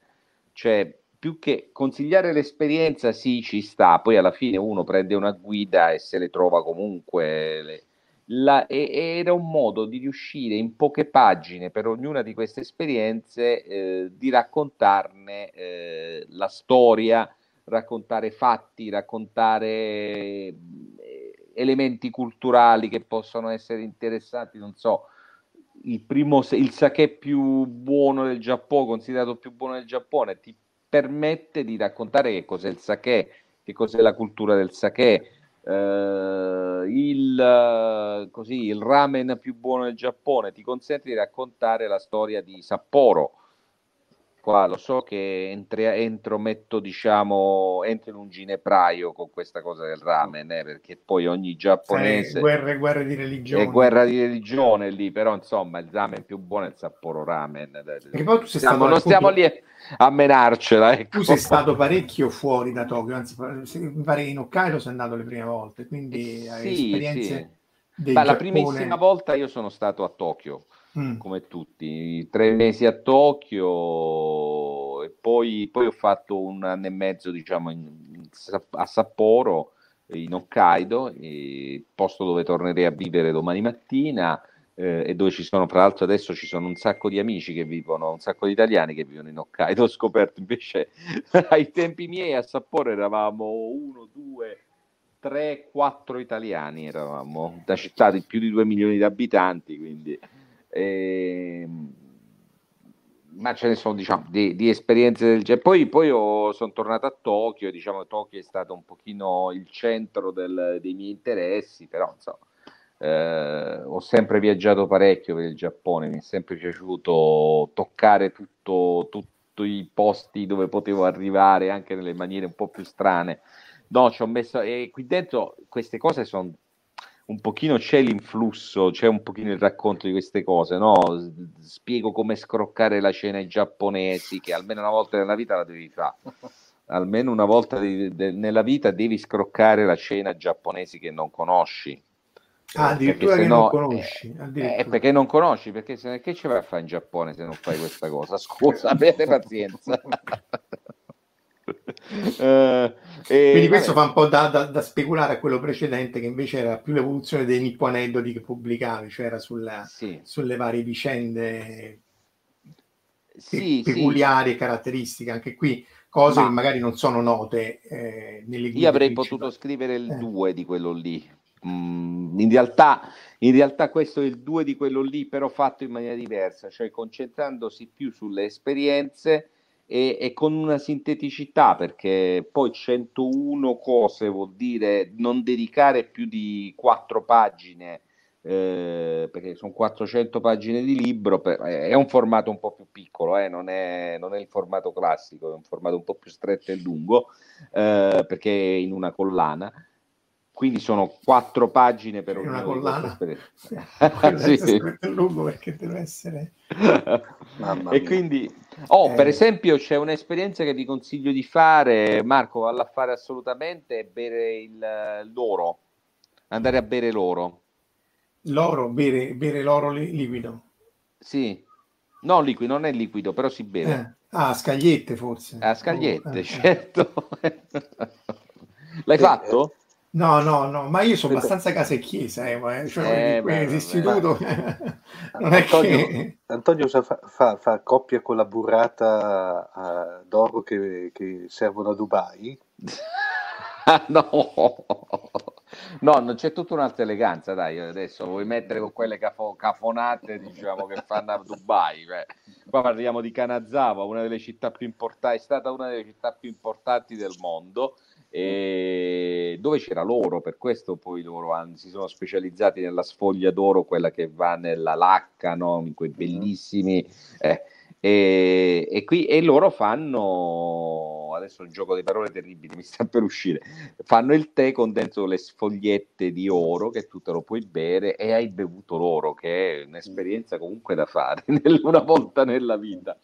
Cioè, più che consigliare l'esperienza, sì, ci sta, poi alla fine uno prende una guida e se le trova comunque. Le, la, e, era un modo di riuscire in poche pagine per ognuna di queste esperienze eh, di raccontarne eh, la storia, raccontare fatti, raccontare eh, elementi culturali che possono essere interessanti, non so. Il, primo, il sake più buono del Giappone, considerato più buono del Giappone, ti permette di raccontare che cos'è il sake, che cos'è la cultura del sake, Uh, il, così, il ramen più buono del Giappone ti consente di raccontare la storia di Sapporo, qua lo so che entri, entro, metto, diciamo, entro in un ginepraio con questa cosa del ramen, eh, perché poi ogni giapponese... Eh, guerre, guerre di religione. È guerra di religione lì, però insomma il ramen più buono è il Sapporo Ramen. Stiamo, stato, non stiamo lì a menarcela. Ecco. Tu sei stato parecchio fuori da Tokyo, anzi mi pare che in Hokkaido sei andato le prime volte, quindi hai sì, esperienze... Sì. Beh, la primissima volta io sono stato a Tokyo mm. come tutti, tre mesi a Tokyo e poi, poi, ho fatto un anno e mezzo diciamo in, a Sapporo, in Hokkaido, posto dove tornerei a vivere domani mattina eh, e dove ci sono, tra l'altro adesso ci sono un sacco di amici che vivono, un sacco di italiani che vivono in Hokkaido, ho scoperto invece ai tempi miei a Sapporo eravamo uno, due, tre, quattro italiani eravamo, da città di più di due milioni di abitanti, quindi... E, ehm, ma ce ne sono diciamo di, di esperienze del genere. Poi, poi sono tornato a Tokyo, diciamo Tokyo è stato un pochino il centro del, dei miei interessi, però insomma eh, ho sempre viaggiato parecchio per il Giappone, mi è sempre piaciuto toccare tutto, tutti i posti dove potevo arrivare, anche nelle maniere un po' più strane. No, ci ho messo, e qui dentro queste cose sono un pochino c'è l'influsso, c'è un pochino il racconto di queste cose, no? Spiego come scroccare la cena ai giapponesi, che almeno una volta nella vita la devi fare. Almeno una volta di, de, nella vita devi scroccare la cena giapponesi che non conosci. Ah, addirittura che no, non conosci. Eh, eh, perché non conosci, perché se, che ci vai a fare in Giappone se non fai questa cosa? Scusa, abbiate pazienza. uh, e, Quindi questo vabbè. fa un po' da, da, da, speculare a quello precedente che invece era più l'evoluzione dei Nippo aneddoti che pubblicavi, cioè era sulla, sì. sulle varie vicende sì, peculiari e caratteristiche. Anche qui cose Ma... che magari non sono note eh, nelle Io avrei potuto scrivere il 2 eh. di quello lì Mm, in, realtà, in realtà questo è il 2 di quello lì, però fatto in maniera diversa, cioè concentrandosi più sulle esperienze e, e, con una sinteticità, perché poi 101 cose vuol dire non dedicare più di 4 pagine, eh, perché sono 400 pagine di libro, per, è un formato un po' più piccolo, eh, non, è, non, è, il formato classico, è un formato un po' più stretto e lungo, eh, perché è in una collana. Quindi sono quattro pagine per una collana? sì. sì. lungo perché deve essere e quindi oh, eh. per esempio c'è un'esperienza che ti consiglio di fare Marco valla a fare assolutamente bere il, l'oro andare a bere l'oro l'oro bere, bere l'oro li, liquido sì no liquido non è liquido però si beve eh. ah scagliette forse a scagliette oh, eh. certo l'hai fatto? No, no, no, ma io sono abbastanza casa e chiesa, eh, cioè, eh, beh, istituto non è Antonio, che... Antonio fa, fa, fa, coppia con la burrata uh, d'oro che, che, servono a Dubai? no, no, non c'è tutta un'altra eleganza, dai, adesso vuoi mettere con quelle cafo, cafonate, diciamo, che fanno a Dubai, cioè, qua parliamo di Kanazawa, una delle città più importanti, è stata una delle città più importanti del mondo, e dove c'era l'oro, per questo poi loro hanno, si sono specializzati nella sfoglia d'oro, quella che va nella lacca, no? in quei bellissimi... Eh, e, e, qui, e loro fanno adesso un gioco di parole terribile, mi sta per uscire. Fanno il tè con dentro le sfogliette di oro che tu te lo puoi bere e hai bevuto l'oro, che è un'esperienza comunque da fare una volta nella vita.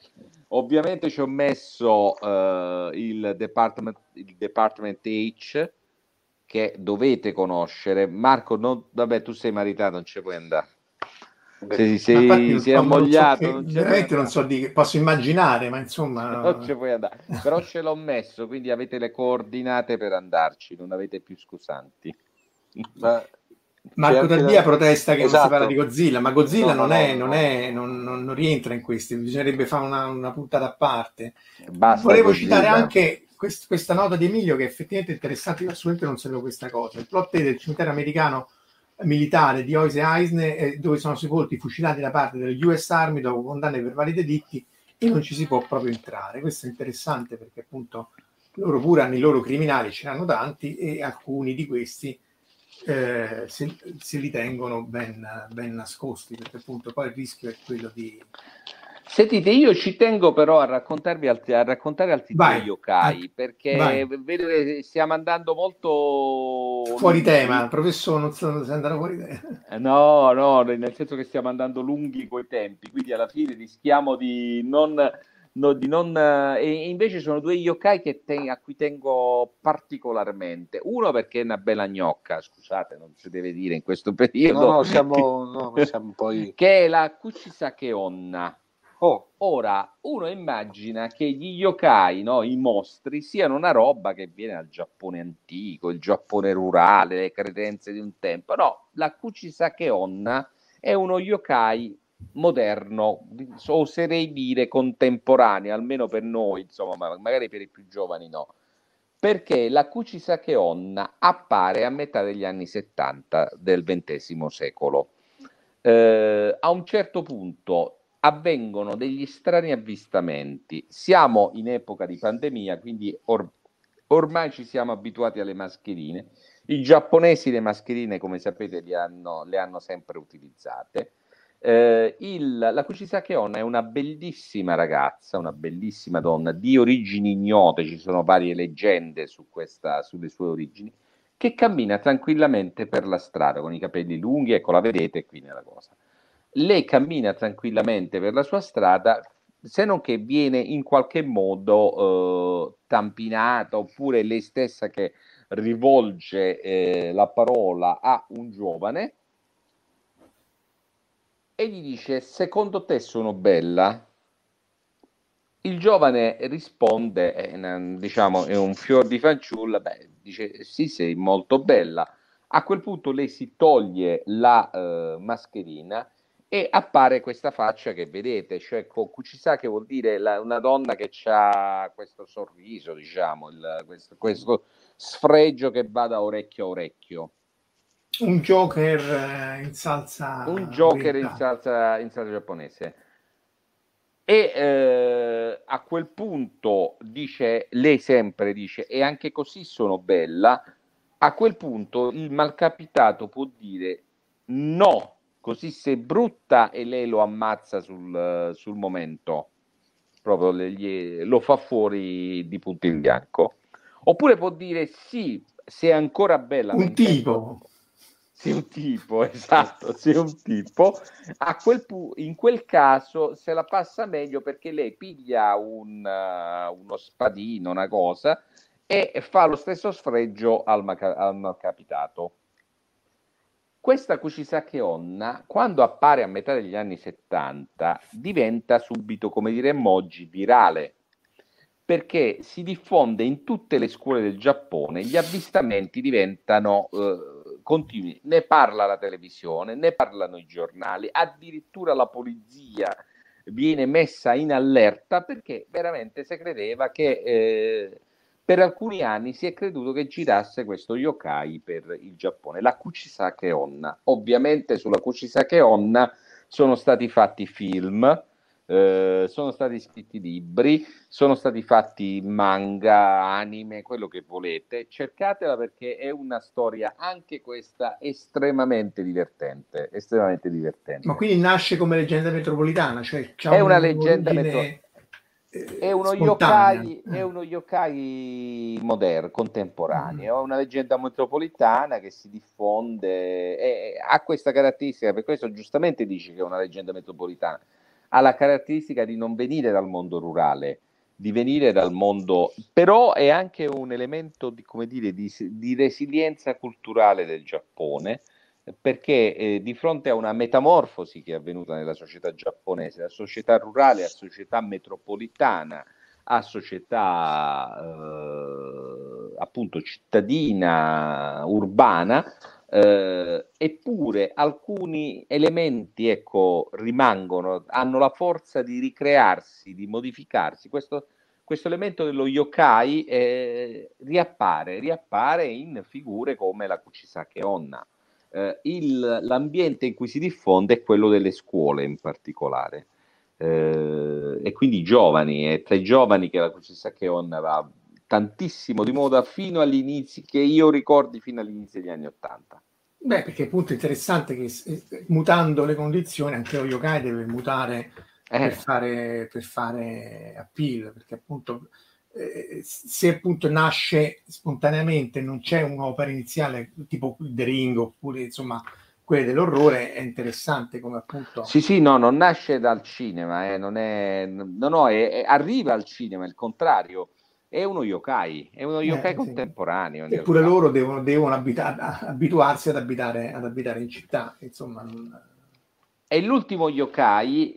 Ovviamente ci ho messo uh, il, department, il Department H che dovete conoscere. Marco, non, vabbè, tu sei maritato, non ci puoi andare. Se sei, sei ammogliato, non so che, veramente non so di che posso immaginare, ma insomma, non ci puoi andare. Però ce l'ho messo, quindi avete le coordinate per andarci, non avete più scusanti. Ma Marco Taddia la... protesta che esatto. non si parla esatto. di Godzilla, ma Godzilla no, non, no, è, no, non, è, non, non, rientra in questi, bisognerebbe fare una, una puntata a parte. Basta Volevo Godzilla. citare anche quest, questa nota di Emilio che è effettivamente interessante, io assolutamente non sapevo questa cosa. Il plot del cimitero americano militare di Oise Eisner, eh, dove sono sepolti fucilati da parte delle US Army dopo condanne per vari delitti e non ci si può proprio entrare. Questo è interessante perché appunto loro pure hanno i loro criminali, ce n'hanno tanti e alcuni di questi eh, se, se, li tengono ben, ben, nascosti, perché appunto poi il rischio è quello di... Sentite, io ci tengo però a raccontarvi altri, a raccontare altri vai, yokai, ah, perché vai. vedo che stiamo andando molto... Fuori tema, professore, non sto andando fuori tema. Eh, no, no, nel senso che stiamo andando lunghi coi tempi, quindi alla fine rischiamo di non no, di non, eh, e invece sono due yokai che te, a cui tengo particolarmente. Uno perché è una bella gnocca, scusate, non si deve dire in questo periodo. No, no, siamo, no, siamo poi... che è la Kuchisake Onna. Oh. Ora, uno immagina che gli yokai, no, i mostri, siano una roba che viene dal Giappone antico, il Giappone rurale, le credenze di un tempo. No, la Kuchisake Onna è uno yokai moderno, oserei dire contemporaneo, almeno per noi, insomma, magari per i più giovani no, perché la Kuchisake Onna appare a metà degli anni 70 del XX secolo. Eh, a un certo punto avvengono degli strani avvistamenti. Siamo in epoca di pandemia, quindi or- ormai ci siamo abituati alle mascherine. I giapponesi le mascherine, come sapete, le hanno, le hanno sempre utilizzate. Eh, il, la Kuchisake Onna è una bellissima ragazza, una bellissima donna di origini ignote, ci sono varie leggende su questa, sulle sue origini, che cammina tranquillamente per la strada con i capelli lunghi, ecco la vedete qui nella cosa. Lei cammina tranquillamente per la sua strada, se non che viene in qualche modo eh, tampinata, oppure lei stessa che rivolge eh, la parola a un giovane e gli dice: Secondo te sono bella? Il giovane risponde, eh, diciamo, è un fior di fanciulla, beh, dice sì, sei molto bella. A quel punto lei si toglie la eh, mascherina e appare questa faccia che vedete, cioè Kuchisa che vuol dire la, una donna che ha questo sorriso, diciamo, il, questo, questo, sfregio che va da orecchio a orecchio. Un Joker eh, in salsa. Un Joker in salsa, in salsa giapponese. E eh, a quel punto dice, lei sempre dice, e anche così sono bella. A quel punto il malcapitato può dire no, così sei brutta e lei lo ammazza sul, sul momento, proprio le, lo fa fuori di punto in bianco. Oppure può dire sì, sei ancora bella. Un tipo. Sei un tipo, esatto, sei un tipo. A quel pu- in quel caso se la passa meglio perché lei piglia un, uh, uno spadino, una cosa, e fa lo stesso sfregio al, maca- al malcapitato. Questa Kuchisake Onna, quando appare a metà degli anni 70, diventa subito, come diremmo oggi, virale perché si diffonde in tutte le scuole del Giappone, gli avvistamenti diventano eh, continui, ne parla la televisione, ne parlano i giornali, addirittura la polizia viene messa in allerta perché veramente si credeva che eh, per alcuni anni si è creduto che girasse questo yokai per il Giappone, la Kuchisake Onna. Ovviamente sulla Kuchisake Onna sono stati fatti film, eh, sono stati scritti libri, sono stati fatti manga, anime, quello che volete. Cercatela perché è una storia anche questa estremamente divertente. Estremamente divertente. Ma quindi nasce come leggenda metropolitana, cioè è una leggenda metropolitana. È uno, yokai, è uno yokai moderno, contemporaneo, mm. è una leggenda metropolitana che si diffonde, e ha questa caratteristica, per questo giustamente dice che è una leggenda metropolitana, ha la caratteristica di non venire dal mondo rurale, di venire dal mondo, però è anche un elemento di, come dire, di, di resilienza culturale del Giappone, perché eh, di fronte a una metamorfosi che è avvenuta nella società giapponese, da società rurale a società metropolitana, a società eh, appunto cittadina, urbana, eh, eppure alcuni elementi ecco, rimangono, hanno la forza di ricrearsi, di modificarsi. Questo, questo elemento dello yokai eh, riappare, riappare in figure come la Kuchisake Onna. Eh, il, l'ambiente in cui si diffonde è quello delle scuole in particolare. Eh, e quindi i giovani, è tra i giovani che la Kuchisake Onna va tantissimo di moda fino all'inizio, che io ricordi fino all'inizio degli anni Ottanta. Beh, perché appunto è interessante che eh, mutando le condizioni anche lo yokai deve mutare eh. per, fare, per fare appeal, perché appunto eh, se appunto nasce spontaneamente, non c'è un'opera iniziale tipo The Ring oppure insomma quelle dell'orrore, è interessante come appunto... Sì, sì, no, non nasce dal cinema, eh, non è... No, no, è, è, arriva al cinema, il contrario è uno yokai, è uno yokai eh, contemporaneo. Eppure loro devono, devono abita- abituarsi ad abitare, ad abitare, in città, insomma. Non... E l'ultimo yokai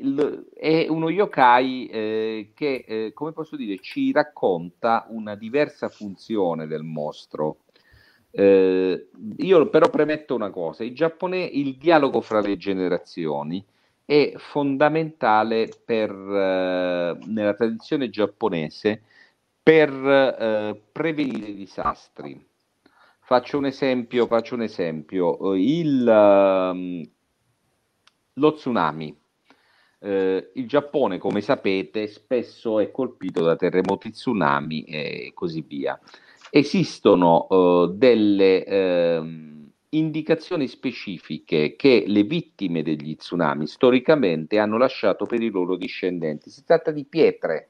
è uno yokai eh, che, eh, come posso dire, ci racconta una diversa funzione del mostro. Eh, io però premetto una cosa, il, Giappone, il dialogo fra le generazioni è fondamentale per, eh, nella tradizione giapponese per eh, prevenire i disastri. Faccio un esempio, faccio un esempio. Il, uh, lo tsunami. Eh, il Giappone, come sapete, spesso è colpito da terremoti, tsunami e così via. Esistono eh, delle ehm, indicazioni specifiche che le vittime degli tsunami storicamente hanno lasciato per i loro discendenti. Si tratta di pietre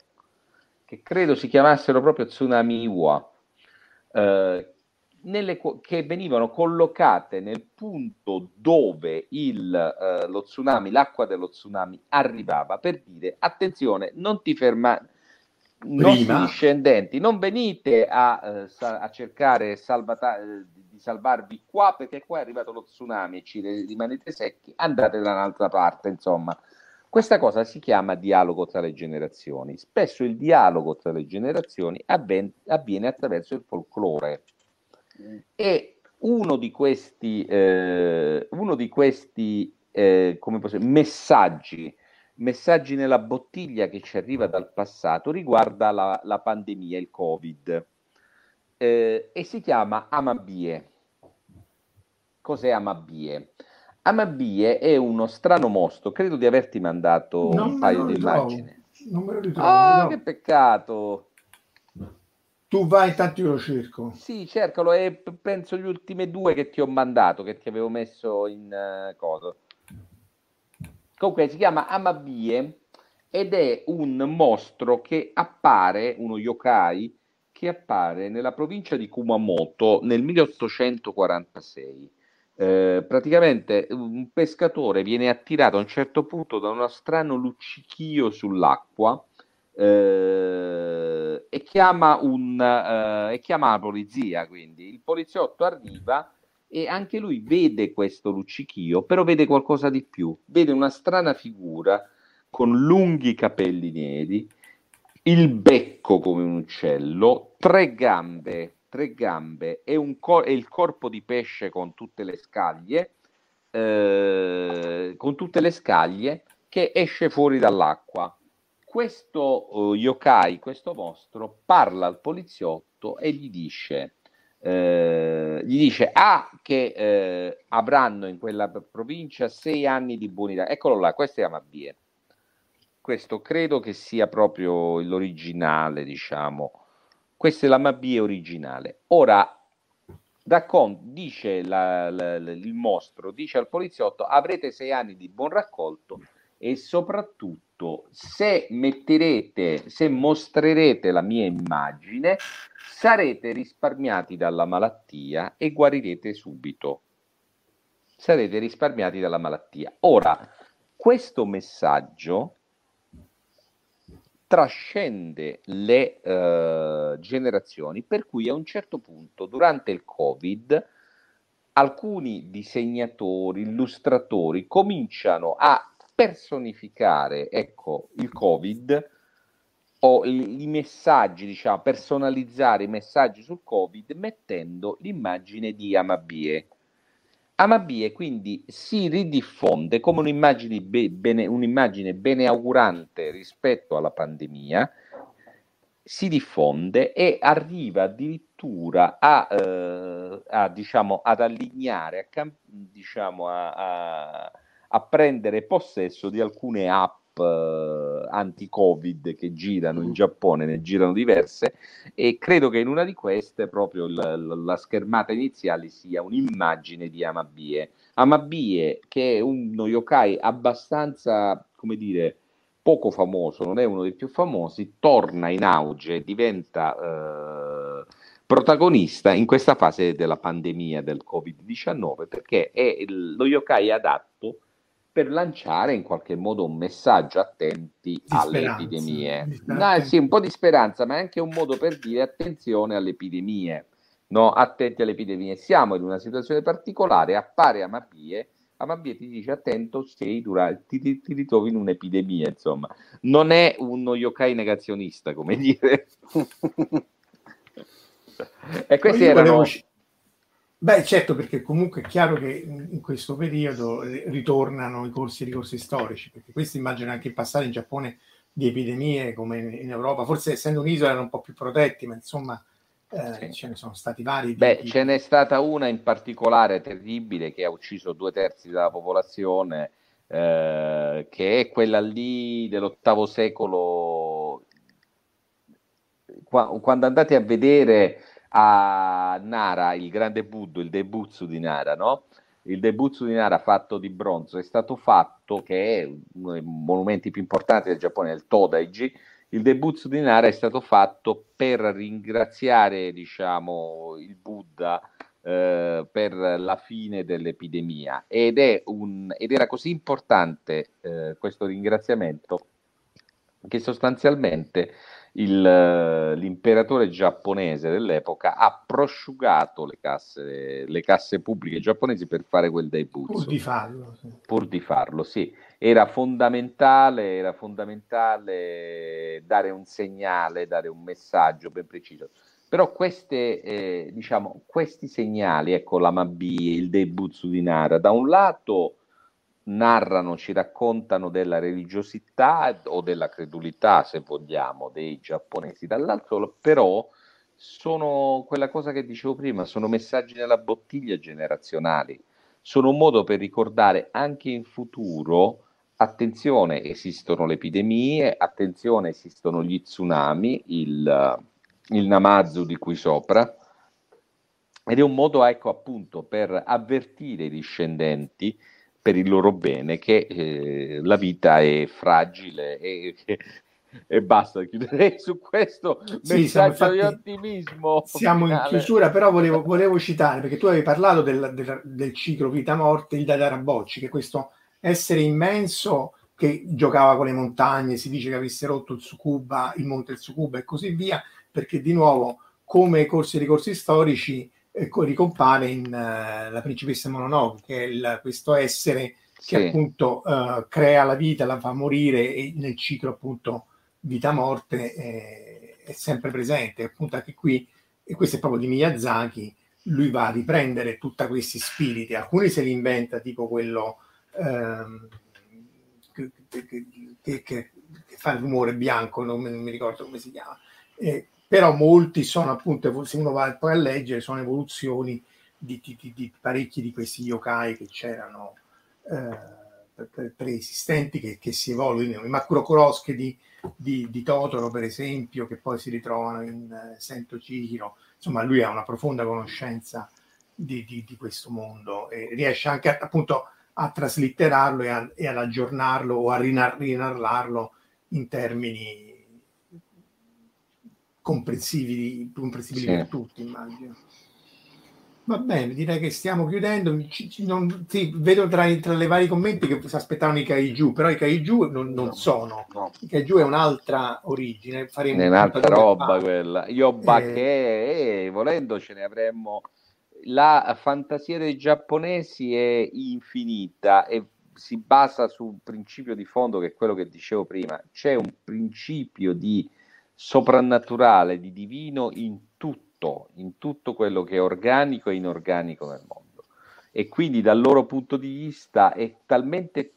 che credo si chiamassero proprio tsunami Iwa, eh, nelle, che venivano collocate nel punto dove il, eh, lo tsunami, l'acqua dello tsunami arrivava per dire attenzione, non ti fermare, nostri discendenti, non venite a, eh, a cercare salvata- eh, di salvarvi qua perché qua è arrivato lo tsunami e ci rimanete secchi, andate da un'altra parte, insomma. Questa cosa si chiama dialogo tra le generazioni. Spesso il dialogo tra le generazioni avven- avviene attraverso il folklore. E uno di questi, eh, uno di questi eh, come posso, messaggi, messaggi nella bottiglia che ci arriva dal passato riguarda la, la pandemia, il Covid, eh, e si chiama Amabie. Cos'è Amabie? Amabie è uno strano mostro, credo di averti mandato non un paio di immagini. Non me lo ritrovo. Oh, no. che peccato! Tu vai, intanto io lo cerco. Sì, cercalo e penso gli ultimi due che ti ho mandato, che ti avevo messo in uh, coso. Comunque si chiama Amabie ed è un mostro che appare, uno yokai, che appare nella provincia di Kumamoto nel 1846. Eh, praticamente un pescatore viene attirato a un certo punto da uno strano luccichio sull'acqua eh, e, chiama un, eh, e chiama la polizia. Quindi il poliziotto arriva e anche lui vede questo luccichio, però vede qualcosa di più. Vede una strana figura con lunghi capelli neri, il becco come un uccello, tre gambe, tre gambe e, cor- e il corpo di pesce con tutte le scaglie, eh, con tutte le scaglie che esce fuori dall'acqua questo uh, yokai, questo mostro, parla al poliziotto e gli dice, eh, gli dice ah, che eh, avranno in quella provincia sei anni di buonità. Eccolo là, questo è Amabie. Questo credo che sia proprio l'originale, diciamo. Questo è l'Amabie originale. Ora, raccon- dice la, la, la, il mostro, dice al poliziotto, avrete sei anni di buon raccolto e soprattutto tutto, se metterete, se mostrerete la mia immagine, sarete risparmiati dalla malattia e guarirete subito. Sarete risparmiati dalla malattia. Ora, questo messaggio trascende le uh, generazioni, per cui a un certo punto, durante il Covid, alcuni disegnatori, illustratori cominciano a personificare ecco, il Covid o i, messaggi, diciamo, personalizzare i messaggi sul Covid mettendo l'immagine di Amabie. Amabie quindi si ridiffonde come un'immagine, be- bene, un'immagine beneaugurante rispetto alla pandemia, si diffonde e arriva addirittura a, eh, a diciamo, ad allineare, a, diciamo, a, a a prendere possesso di alcune app eh, anti-Covid che girano in Giappone, ne girano diverse e credo che in una di queste proprio la, la schermata iniziale sia un'immagine di Amabie. Amabie che è uno yokai abbastanza, come dire, poco famoso, non è uno dei più famosi, torna in auge, diventa eh, protagonista in questa fase della pandemia del Covid-19 perché è il, lo yokai adatto per lanciare in qualche modo un messaggio attenti alle epidemie. No, sì, un po' di speranza, ma è anche un modo per dire attenzione alle epidemie. No, attenti alle epidemie. Siamo in una situazione particolare, appare Amabie, Amabie ti dice attento, sei durante, ti, ti, ti, ritrovi in un'epidemia, insomma. Non è uno yokai negazionista, come dire. e questi erano... Volevo Beh, certo, perché comunque è chiaro che in questo periodo ritornano i corsi e i ricorsi storici, perché questo immagino anche in passato in Giappone di epidemie come in Europa, forse essendo un'isola erano un po' più protetti, ma insomma eh, sì. ce ne sono stati vari. Beh, ce n'è stata una in particolare terribile che ha ucciso due terzi della popolazione eh, che è quella lì dell'ottavo secolo. Qua, quando andate a vedere a Nara, il grande Buddha, il Debutsu di Nara, no? Il Debutsu di Nara fatto di bronzo è stato fatto, che è uno dei monumenti più importanti del Giappone, il Todaiji, il Debutsu di Nara è stato fatto per ringraziare, diciamo, il Buddha eh, per la fine dell'epidemia ed, un, ed era così importante eh, questo ringraziamento che sostanzialmente il, l'imperatore giapponese dell'epoca ha prosciugato le casse, le casse pubbliche giapponesi per fare quel debutto. Pur di farlo. Sì. Pur di farlo, sì. Era fondamentale, era fondamentale dare un segnale, dare un messaggio ben preciso. Però queste, eh, diciamo, questi segnali, ecco la Mabi, il Deibutsu di Nara, da un lato narrano, ci raccontano della religiosità o della credulità, se vogliamo, dei giapponesi, dall'altro però sono quella cosa che dicevo prima, sono messaggi nella bottiglia generazionali, sono un modo per ricordare anche in futuro, attenzione, esistono le epidemie, attenzione, esistono gli tsunami, il, il Namazu di cui sopra, ed è un modo, ecco, appunto, per avvertire i discendenti per il loro bene, che eh, la vita è fragile e, e basta, chiuderei su questo sì, messaggio di ottimismo. Siamo finale. in chiusura, però volevo, volevo, citare, perché tu avevi parlato del, del, del ciclo vita-morte, il Dadara Bocci, che questo essere immenso che giocava con le montagne, si dice che avesse rotto il Tsukuba, il monte Tsukuba e così via, perché di nuovo, come corsi e ricorsi storici, ricompare in uh, La principessa Mononoke, che è il, questo essere che sì. appunto uh, crea la vita, la fa morire e nel ciclo appunto vita-morte è, è sempre presente. Appunto anche qui, e questo è proprio di Miyazaki, lui va a riprendere tutti questi spiriti, alcuni se li inventa, tipo quello ehm, che, che, che, che, fa il rumore bianco, non mi, non mi ricordo come si chiama. Eh, però molti sono appunto, se uno va poi a leggere, sono evoluzioni di, di, di, parecchi di questi yokai che c'erano eh, preesistenti che, che, si evolvono. I Makuro Kurosuke di, di, Totoro, per esempio, che poi si ritrovano in eh, Sento Chihiro. Insomma, lui ha una profonda conoscenza di, questo mondo e riesce anche appunto a traslitterarlo e, a, e ad aggiornarlo o a rinarlarlo in termini comprensibili, comprensibili sì. per tutti, immagino. Va bene, direi che stiamo chiudendo. Ci, ci, non, sì, vedo tra, tra i vari commenti che si aspettavano i kaiju, però i kaiju non, non no, sono. No. I kaiju è un'altra origine. Faremo è un'altra roba quella. Io eh, che eh, volendo ce ne avremmo. La fantasia dei giapponesi è infinita e si basa su un principio di fondo che è quello che dicevo prima. C'è un principio di soprannaturale, di divino in tutto, in tutto quello che è organico e inorganico nel mondo. E quindi dal loro punto di vista è talmente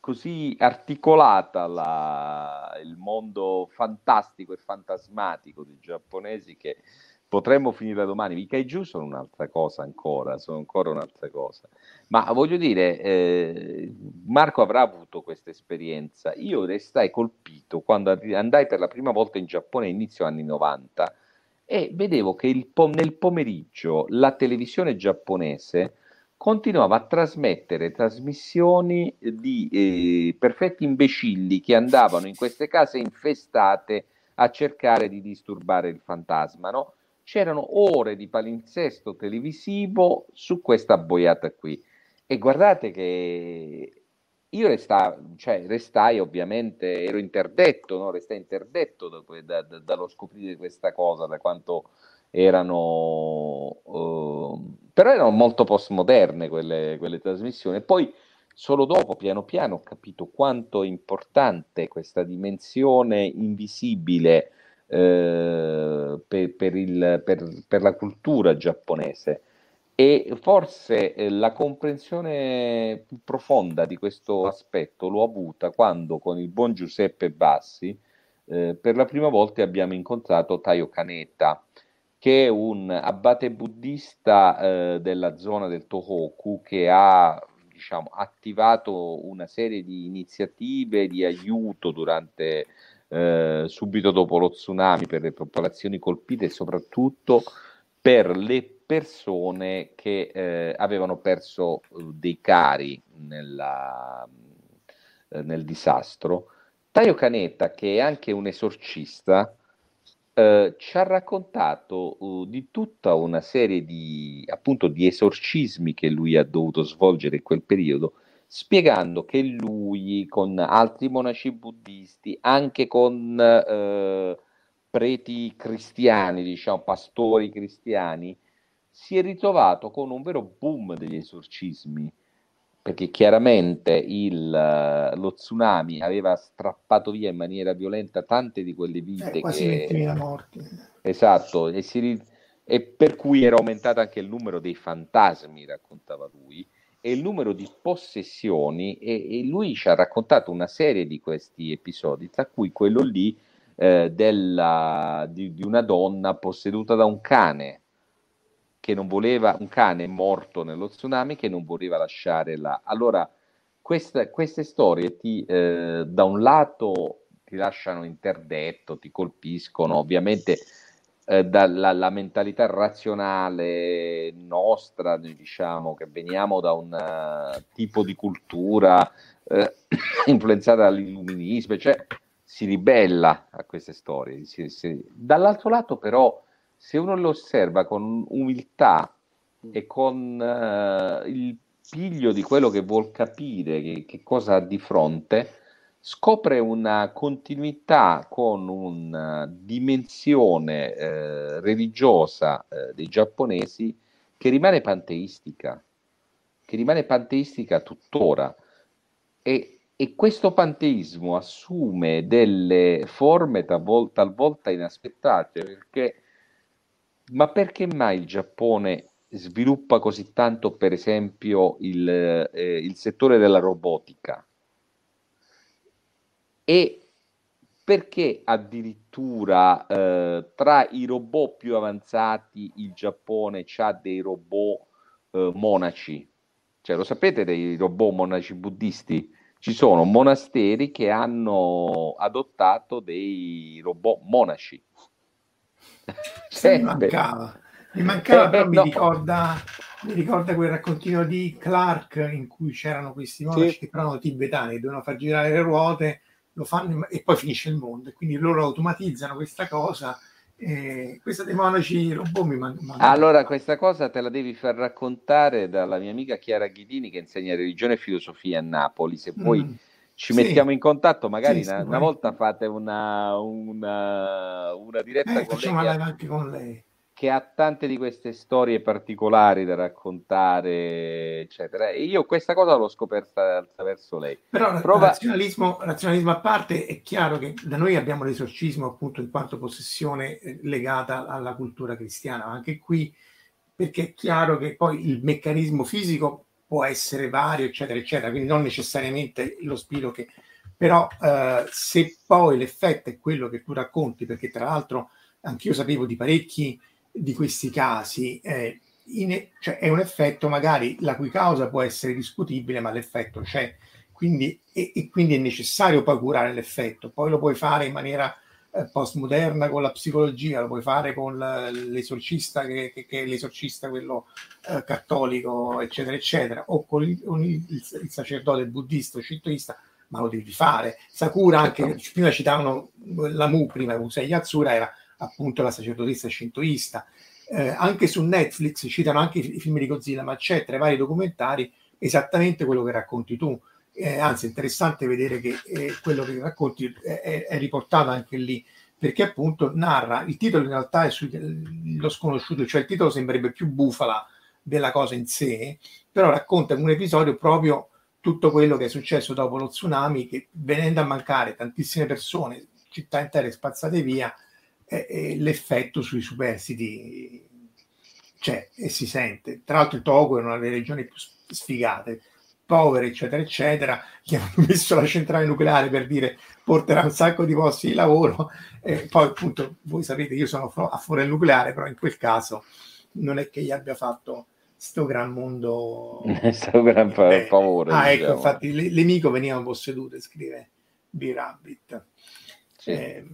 così articolata la, il mondo fantastico e fantasmatico dei giapponesi che potremmo finire domani. I kaiju sono un'altra cosa ancora, sono ancora un'altra cosa. Ma voglio dire, eh, Marco avrà avuto questa esperienza. Io restai colpito quando andai per la prima volta in Giappone inizio anni 90 e vedevo che po- nel pomeriggio la televisione giapponese continuava a trasmettere trasmissioni di eh, perfetti imbecilli che andavano in queste case infestate a cercare di disturbare il fantasma, no? C'erano ore di palinsesto televisivo su questa boiata qui. E guardate che io restai, cioè, restai ovviamente, ero interdetto, no? restai interdetto da, da, da, dallo scoprire questa cosa, da quanto erano, uh, però erano molto postmoderne quelle, quelle trasmissioni. Poi solo dopo, piano piano, ho capito quanto è importante questa dimensione invisibile eh, per, per, il, per, per, la cultura giapponese. E forse eh, la comprensione più profonda di questo aspetto l'ho avuta quando con il buon Giuseppe Bassi eh, per la prima volta abbiamo incontrato Taio Kaneta che è un abate buddista eh, della zona del Tohoku che ha diciamo, attivato una serie di iniziative di aiuto durante eh, subito dopo lo tsunami per le popolazioni colpite e soprattutto per le persone che eh, avevano perso eh, dei cari nella, eh, nel disastro. Taio Canetta, che è anche un esorcista, eh, ci ha raccontato uh, di tutta una serie di, appunto, di esorcismi che lui ha dovuto svolgere in quel periodo, spiegando che lui, con altri monaci buddisti, anche con eh, preti cristiani, diciamo, pastori cristiani, si è ritrovato con un vero boom degli esorcismi perché chiaramente il, lo tsunami aveva strappato via in maniera violenta tante di quelle vite. Eh, quasi che... 20.000 morti. Esatto, e, si, e, per cui era aumentato anche il numero dei fantasmi, raccontava lui, e il numero di possessioni, e, e lui ci ha raccontato una serie di questi episodi, tra cui quello lì eh, della, di, di una donna posseduta da un cane che non voleva, un cane morto nello tsunami che non voleva lasciare là. Allora, queste, queste storie ti, eh, da un lato ti lasciano interdetto, ti colpiscono, ovviamente eh, dalla la mentalità razionale nostra, diciamo che veniamo da un uh, tipo di cultura eh, influenzata dall'illuminismo, cioè si ribella a queste storie. Si, si... Dall'altro lato però se uno lo osserva con umiltà e con uh, il piglio di quello che vuol capire, che, che, cosa ha di fronte, scopre una continuità con una dimensione eh, religiosa eh, dei giapponesi che rimane panteistica, che rimane panteistica tuttora. E, e questo panteismo assume delle forme talvolta, talvolta inaspettate, perché ma perché mai il Giappone sviluppa così tanto, per esempio, il, eh, il settore della robotica? E perché addirittura eh, tra i robot più avanzati il Giappone ha dei robot eh, monaci? Cioè, lo sapete dei robot monaci buddisti? Ci sono monasteri che hanno adottato dei robot monaci. mi mancava, mi mancava, però mi, ricorda, mi ricorda quel raccontino di Clark in cui c'erano questi monaci sì. che erano tibetani, che dovevano far girare le ruote, lo fanno e poi finisce il mondo. Quindi loro automatizzano questa cosa. Eh, questa dei monaci robot mi manca. Allora, questa cosa te la devi far raccontare dalla mia amica Chiara Ghidini che insegna religione e filosofia a Napoli. Se poi mm ci sì. mettiamo in contatto, magari sì, una, una, volta fate una, una, una diretta eh, con, lei che, anche con lei che ha tante di queste storie particolari da raccontare, eccetera. E io questa cosa l'ho scoperta attraverso lei. Però Prova... razionalismo, razionalismo a parte, è chiaro che da noi abbiamo l'esorcismo appunto in quanto possessione eh, legata alla cultura cristiana, anche qui perché è chiaro che poi il meccanismo fisico può essere vario, eccetera, eccetera, quindi non necessariamente lo spirito che... Però eh, se poi l'effetto è quello che tu racconti, perché tra l'altro anch'io sapevo di parecchi di questi casi, eh, in, cioè è un effetto magari la cui causa può essere discutibile, ma l'effetto c'è. Quindi, e, e quindi è necessario poi curare l'effetto. Poi lo puoi fare in maniera eh, postmoderna con la psicologia, lo puoi fare con l'esorcista che, che, che è l'esorcista quello eh, cattolico, eccetera, eccetera, o con il, con il, il sacerdote buddista o shintoista, ma lo devi fare. Sakura anche, certo. prima citavano la Mu, prima Usei Yatsura era appunto la sacerdotessa shintoista. Eh, anche su Netflix citano anche i, film di Godzilla, ma c'è tra i vari documentari esattamente quello che racconti tu eh, anzi è interessante vedere che eh, quello che racconti è, è, riportato anche lì, perché appunto narra, il titolo in realtà è sullo sconosciuto, cioè il titolo sembrerebbe più bufala della cosa in sé, però racconta in un episodio proprio tutto quello che è successo dopo lo tsunami, che venendo a mancare tantissime persone, città intere spazzate via, eh, l'effetto sui superstiti c'è e si sente. Tra l'altro il Togo è una delle regioni più sfigate, povere, eccetera, eccetera, che hanno messo la centrale nucleare per dire porterà un sacco di posti di lavoro. E poi, appunto, voi sapete, io sono a favore del nucleare, però in quel caso non è che gli abbia fatto sto gran mondo. Sto gran Eh, favore. Ah, ecco, diciamo. infatti, le, le mico venivano possedute, scrive B-Rabbit. Sì. Eh,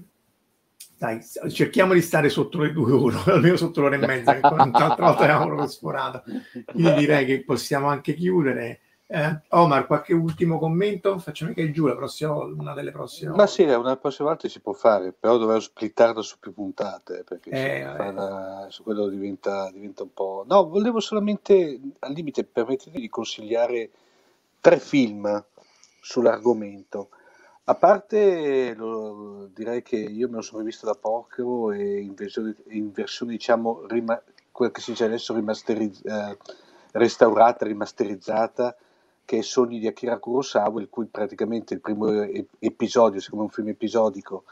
dai, cerchiamo di stare sotto le due ore, almeno sotto l'ora e mezza, che l'altra volta avevamo proprio sforato. Quindi direi che possiamo anche chiudere. Eh, Omar, qualche ultimo commento? Facciamo che giù la prossima, una delle prossime. Ma sì, una prossima volta si può fare, però dovevo splittarlo su più puntate, perché Eh, se fa- su quello diventa, diventa un po'... No, volevo solamente, al limite, permettetemi di consigliare tre film sull'argomento. A parte, lo- direi che io me lo sono rivisto da poco e in versione, in versione diciamo, rima- quella che si dice adesso rimasterizz- eh, restaurata, rimasterizzata, che è Sogni di Akira Kurosawa, il cui praticamente il primo episodio, siccome è un film episodico,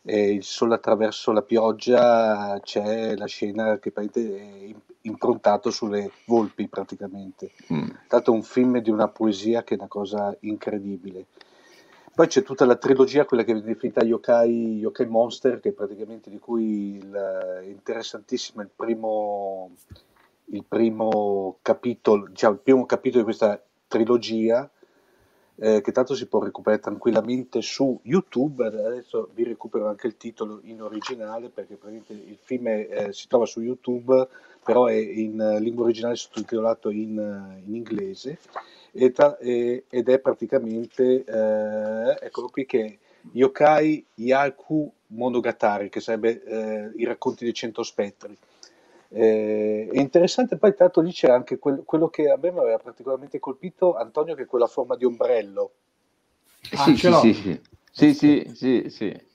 è il sole attraverso la pioggia, c'è la scena che è im- improntato sulle volpi praticamente. Mm. Tanto è un film di una poesia che è una cosa incredibile. Poi c'è tutta la trilogia, quella che viene definita Yokai, Yokai Monster, che praticamente di cui il, è interessantissimo il primo, il primo capitolo, diciamo il primo capitolo di questa trilogia, eh, che tanto si può recuperare tranquillamente su YouTube. Adesso vi recupero anche il titolo in originale perché praticamente il film è, eh, si trova su YouTube, però è in eh, lingua originale sottotitolato in, eh, in inglese ed è praticamente, eh, eccolo qui, che è Yokai Yaku Monogatari, che sarebbe eh, i racconti dei cento spettri. Eh, è interessante, poi tanto lì c'è anche quel- quello che a me mi aveva particolarmente colpito, Antonio, che è quella forma di ombrello. Ah, sì, ce sì, l'ho. sì, sì, sì, sì, sì.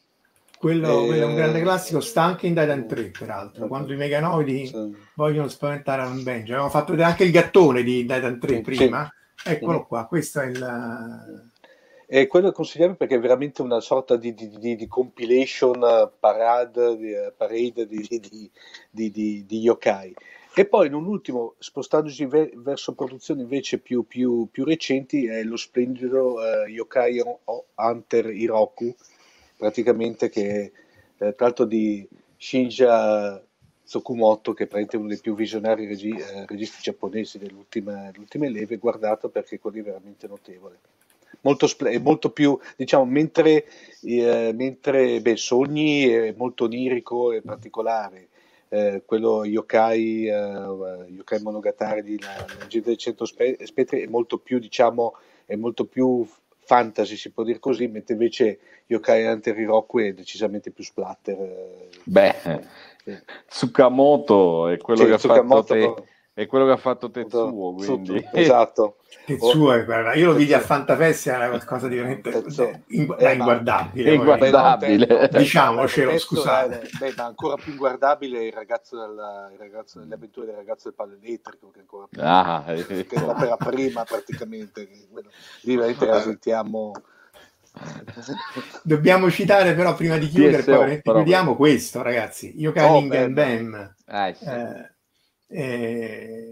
Quello, Eh, quello è un grande classico, sta anche in Titan 3, peraltro. Quando i meganoidi Sì. vogliono spaventare Alan Benji. Avevamo fatto vedere anche il gattone di Titan 3 Sì. prima. Eccolo qua, questo è il... E quello è consigliabile perché è veramente una sorta di, di- di- di compilation eh, parade, di, eh, parade di, yokai. E poi in un ultimo, spostandosi ve- verso produzioni invece più, più- più recenti, è lo splendido eh, Yokai Hunter Hiroku, praticamente che eh, tra l'altro di Shinja Tsukumoto, che è uno dei più visionari regi- eh, registi giapponesi delle ultime leve, guardato perché quello è veramente notevole molto, molto più, diciamo, mentre, eh, mentre beh, Sogni è molto onirico e particolare, eh, quello Yokai, eh, Yokai Monogatari di La la leggenda dei cento spe- spettri è molto più, diciamo, è molto più fantasy, si può dire così, mentre invece Yokai Hunter Hiroku è decisamente più splatter. eh. Beh. Tsukamoto è quello Sì, che ha Tsukamoto fatto te, è quello che ha fatto Tetsuo, quindi esatto. Tetsuo, è- guarda, io lo vidi a. Fantafest, era qualcosa di veramente Tetsuo. in- Eh, inguardabile. È inguardabile. Guardabile. Diciamocelo, scusate. eh, beh, ma ancora più inguardabile il ragazzo della, il ragazzo, le avventure del ragazzo del palo elettrico, che è ancora più, Ah, che è l'opera prima praticamente. Lì veramente la sentiamo. Dobbiamo citare però prima di chiudere, TSO, poi però. chiudiamo questo, ragazzi. Yokai Oh, Ningen bello. Bam. Ah, sì. eh, eh,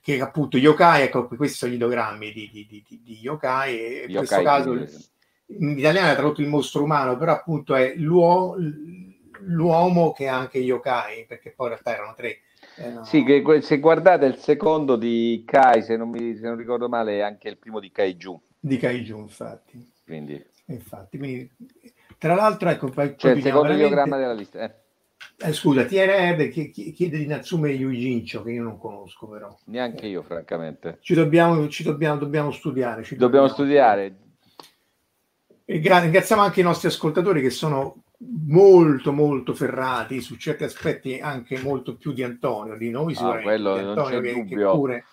che appunto yokai, ecco, questi sono gli idogrammi di, di, di, di- yokai, e in questo caso in italiano è tradotto il mostro umano, però appunto è l'uo- l'uomo che è anche yokai, perché poi in realtà erano tre. Eh, Sì, che se guardate il secondo di Kai, se non, mi, se non ricordo male, è anche il primo di Kaiju. di Kaiju, infatti. Quindi infatti. Quindi, tra l'altro, ecco, poi, c'è il secondo veramente- diagramma della lista. eh. Eh, scusa, chi- chiede di Natsume Yuijincho, che io non conosco però. Neanche io, francamente. Ci dobbiamo, ci dobbiamo, dobbiamo studiare. ci Dobbiamo studiare. E gra- ringraziamo anche i nostri ascoltatori che sono molto molto ferrati su certi aspetti anche molto più di Antonio di noi sicuramente Ah, quello di non Antonio c'è che, che dubbio. pure è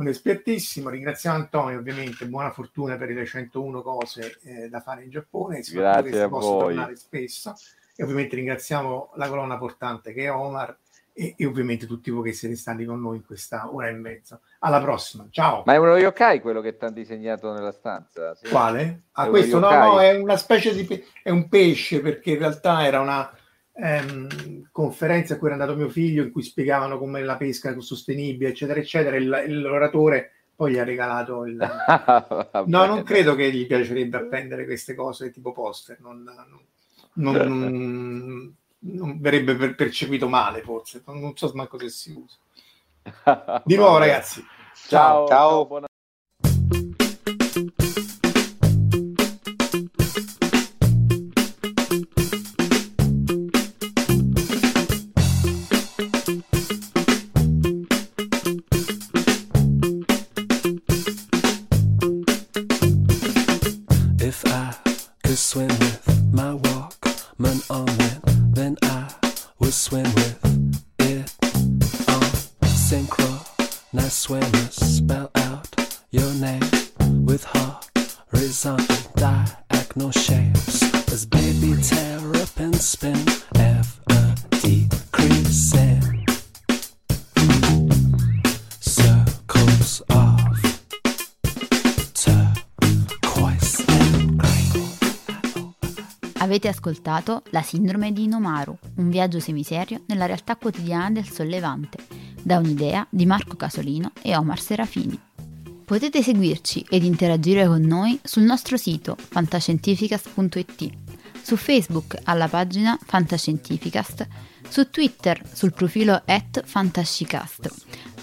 un espertissimo ringraziamo Antonio ovviamente buona fortuna per le 101 cose eh, da fare in Giappone Grazie che a voi. tornare spesso e ovviamente ringraziamo la colonna portante che è Omar e, e ovviamente tutti voi che siete stati con noi in questa ora e mezza alla prossima ciao Ma è uno yokai quello che ti hanno disegnato nella stanza? Sì. Quale? Ah, questo no, no, è una specie di pe- è un pesce perché in realtà era una ehm, conferenza a cui era andato mio figlio in cui spiegavano come la pesca è sostenibile, eccetera, eccetera. Il, l'oratore poi gli ha regalato il. Va No, non credo che gli piacerebbe appendere queste cose tipo poster, non, non, non- non verrebbe per- percepito male, forse. Non, non so manco se si usa. Di nuovo ragazzi. Ciao, Ciao. ciao ascoltato La sindrome di Inomaru, un viaggio semiserio nella realtà quotidiana del sollevante, da un'idea di Marco Casolino e Omar Serafini. Potete seguirci ed interagire con noi sul nostro sito fantascientificast.it, su Facebook alla pagina Fantascientificast, su Twitter sul profilo at Fantascicast,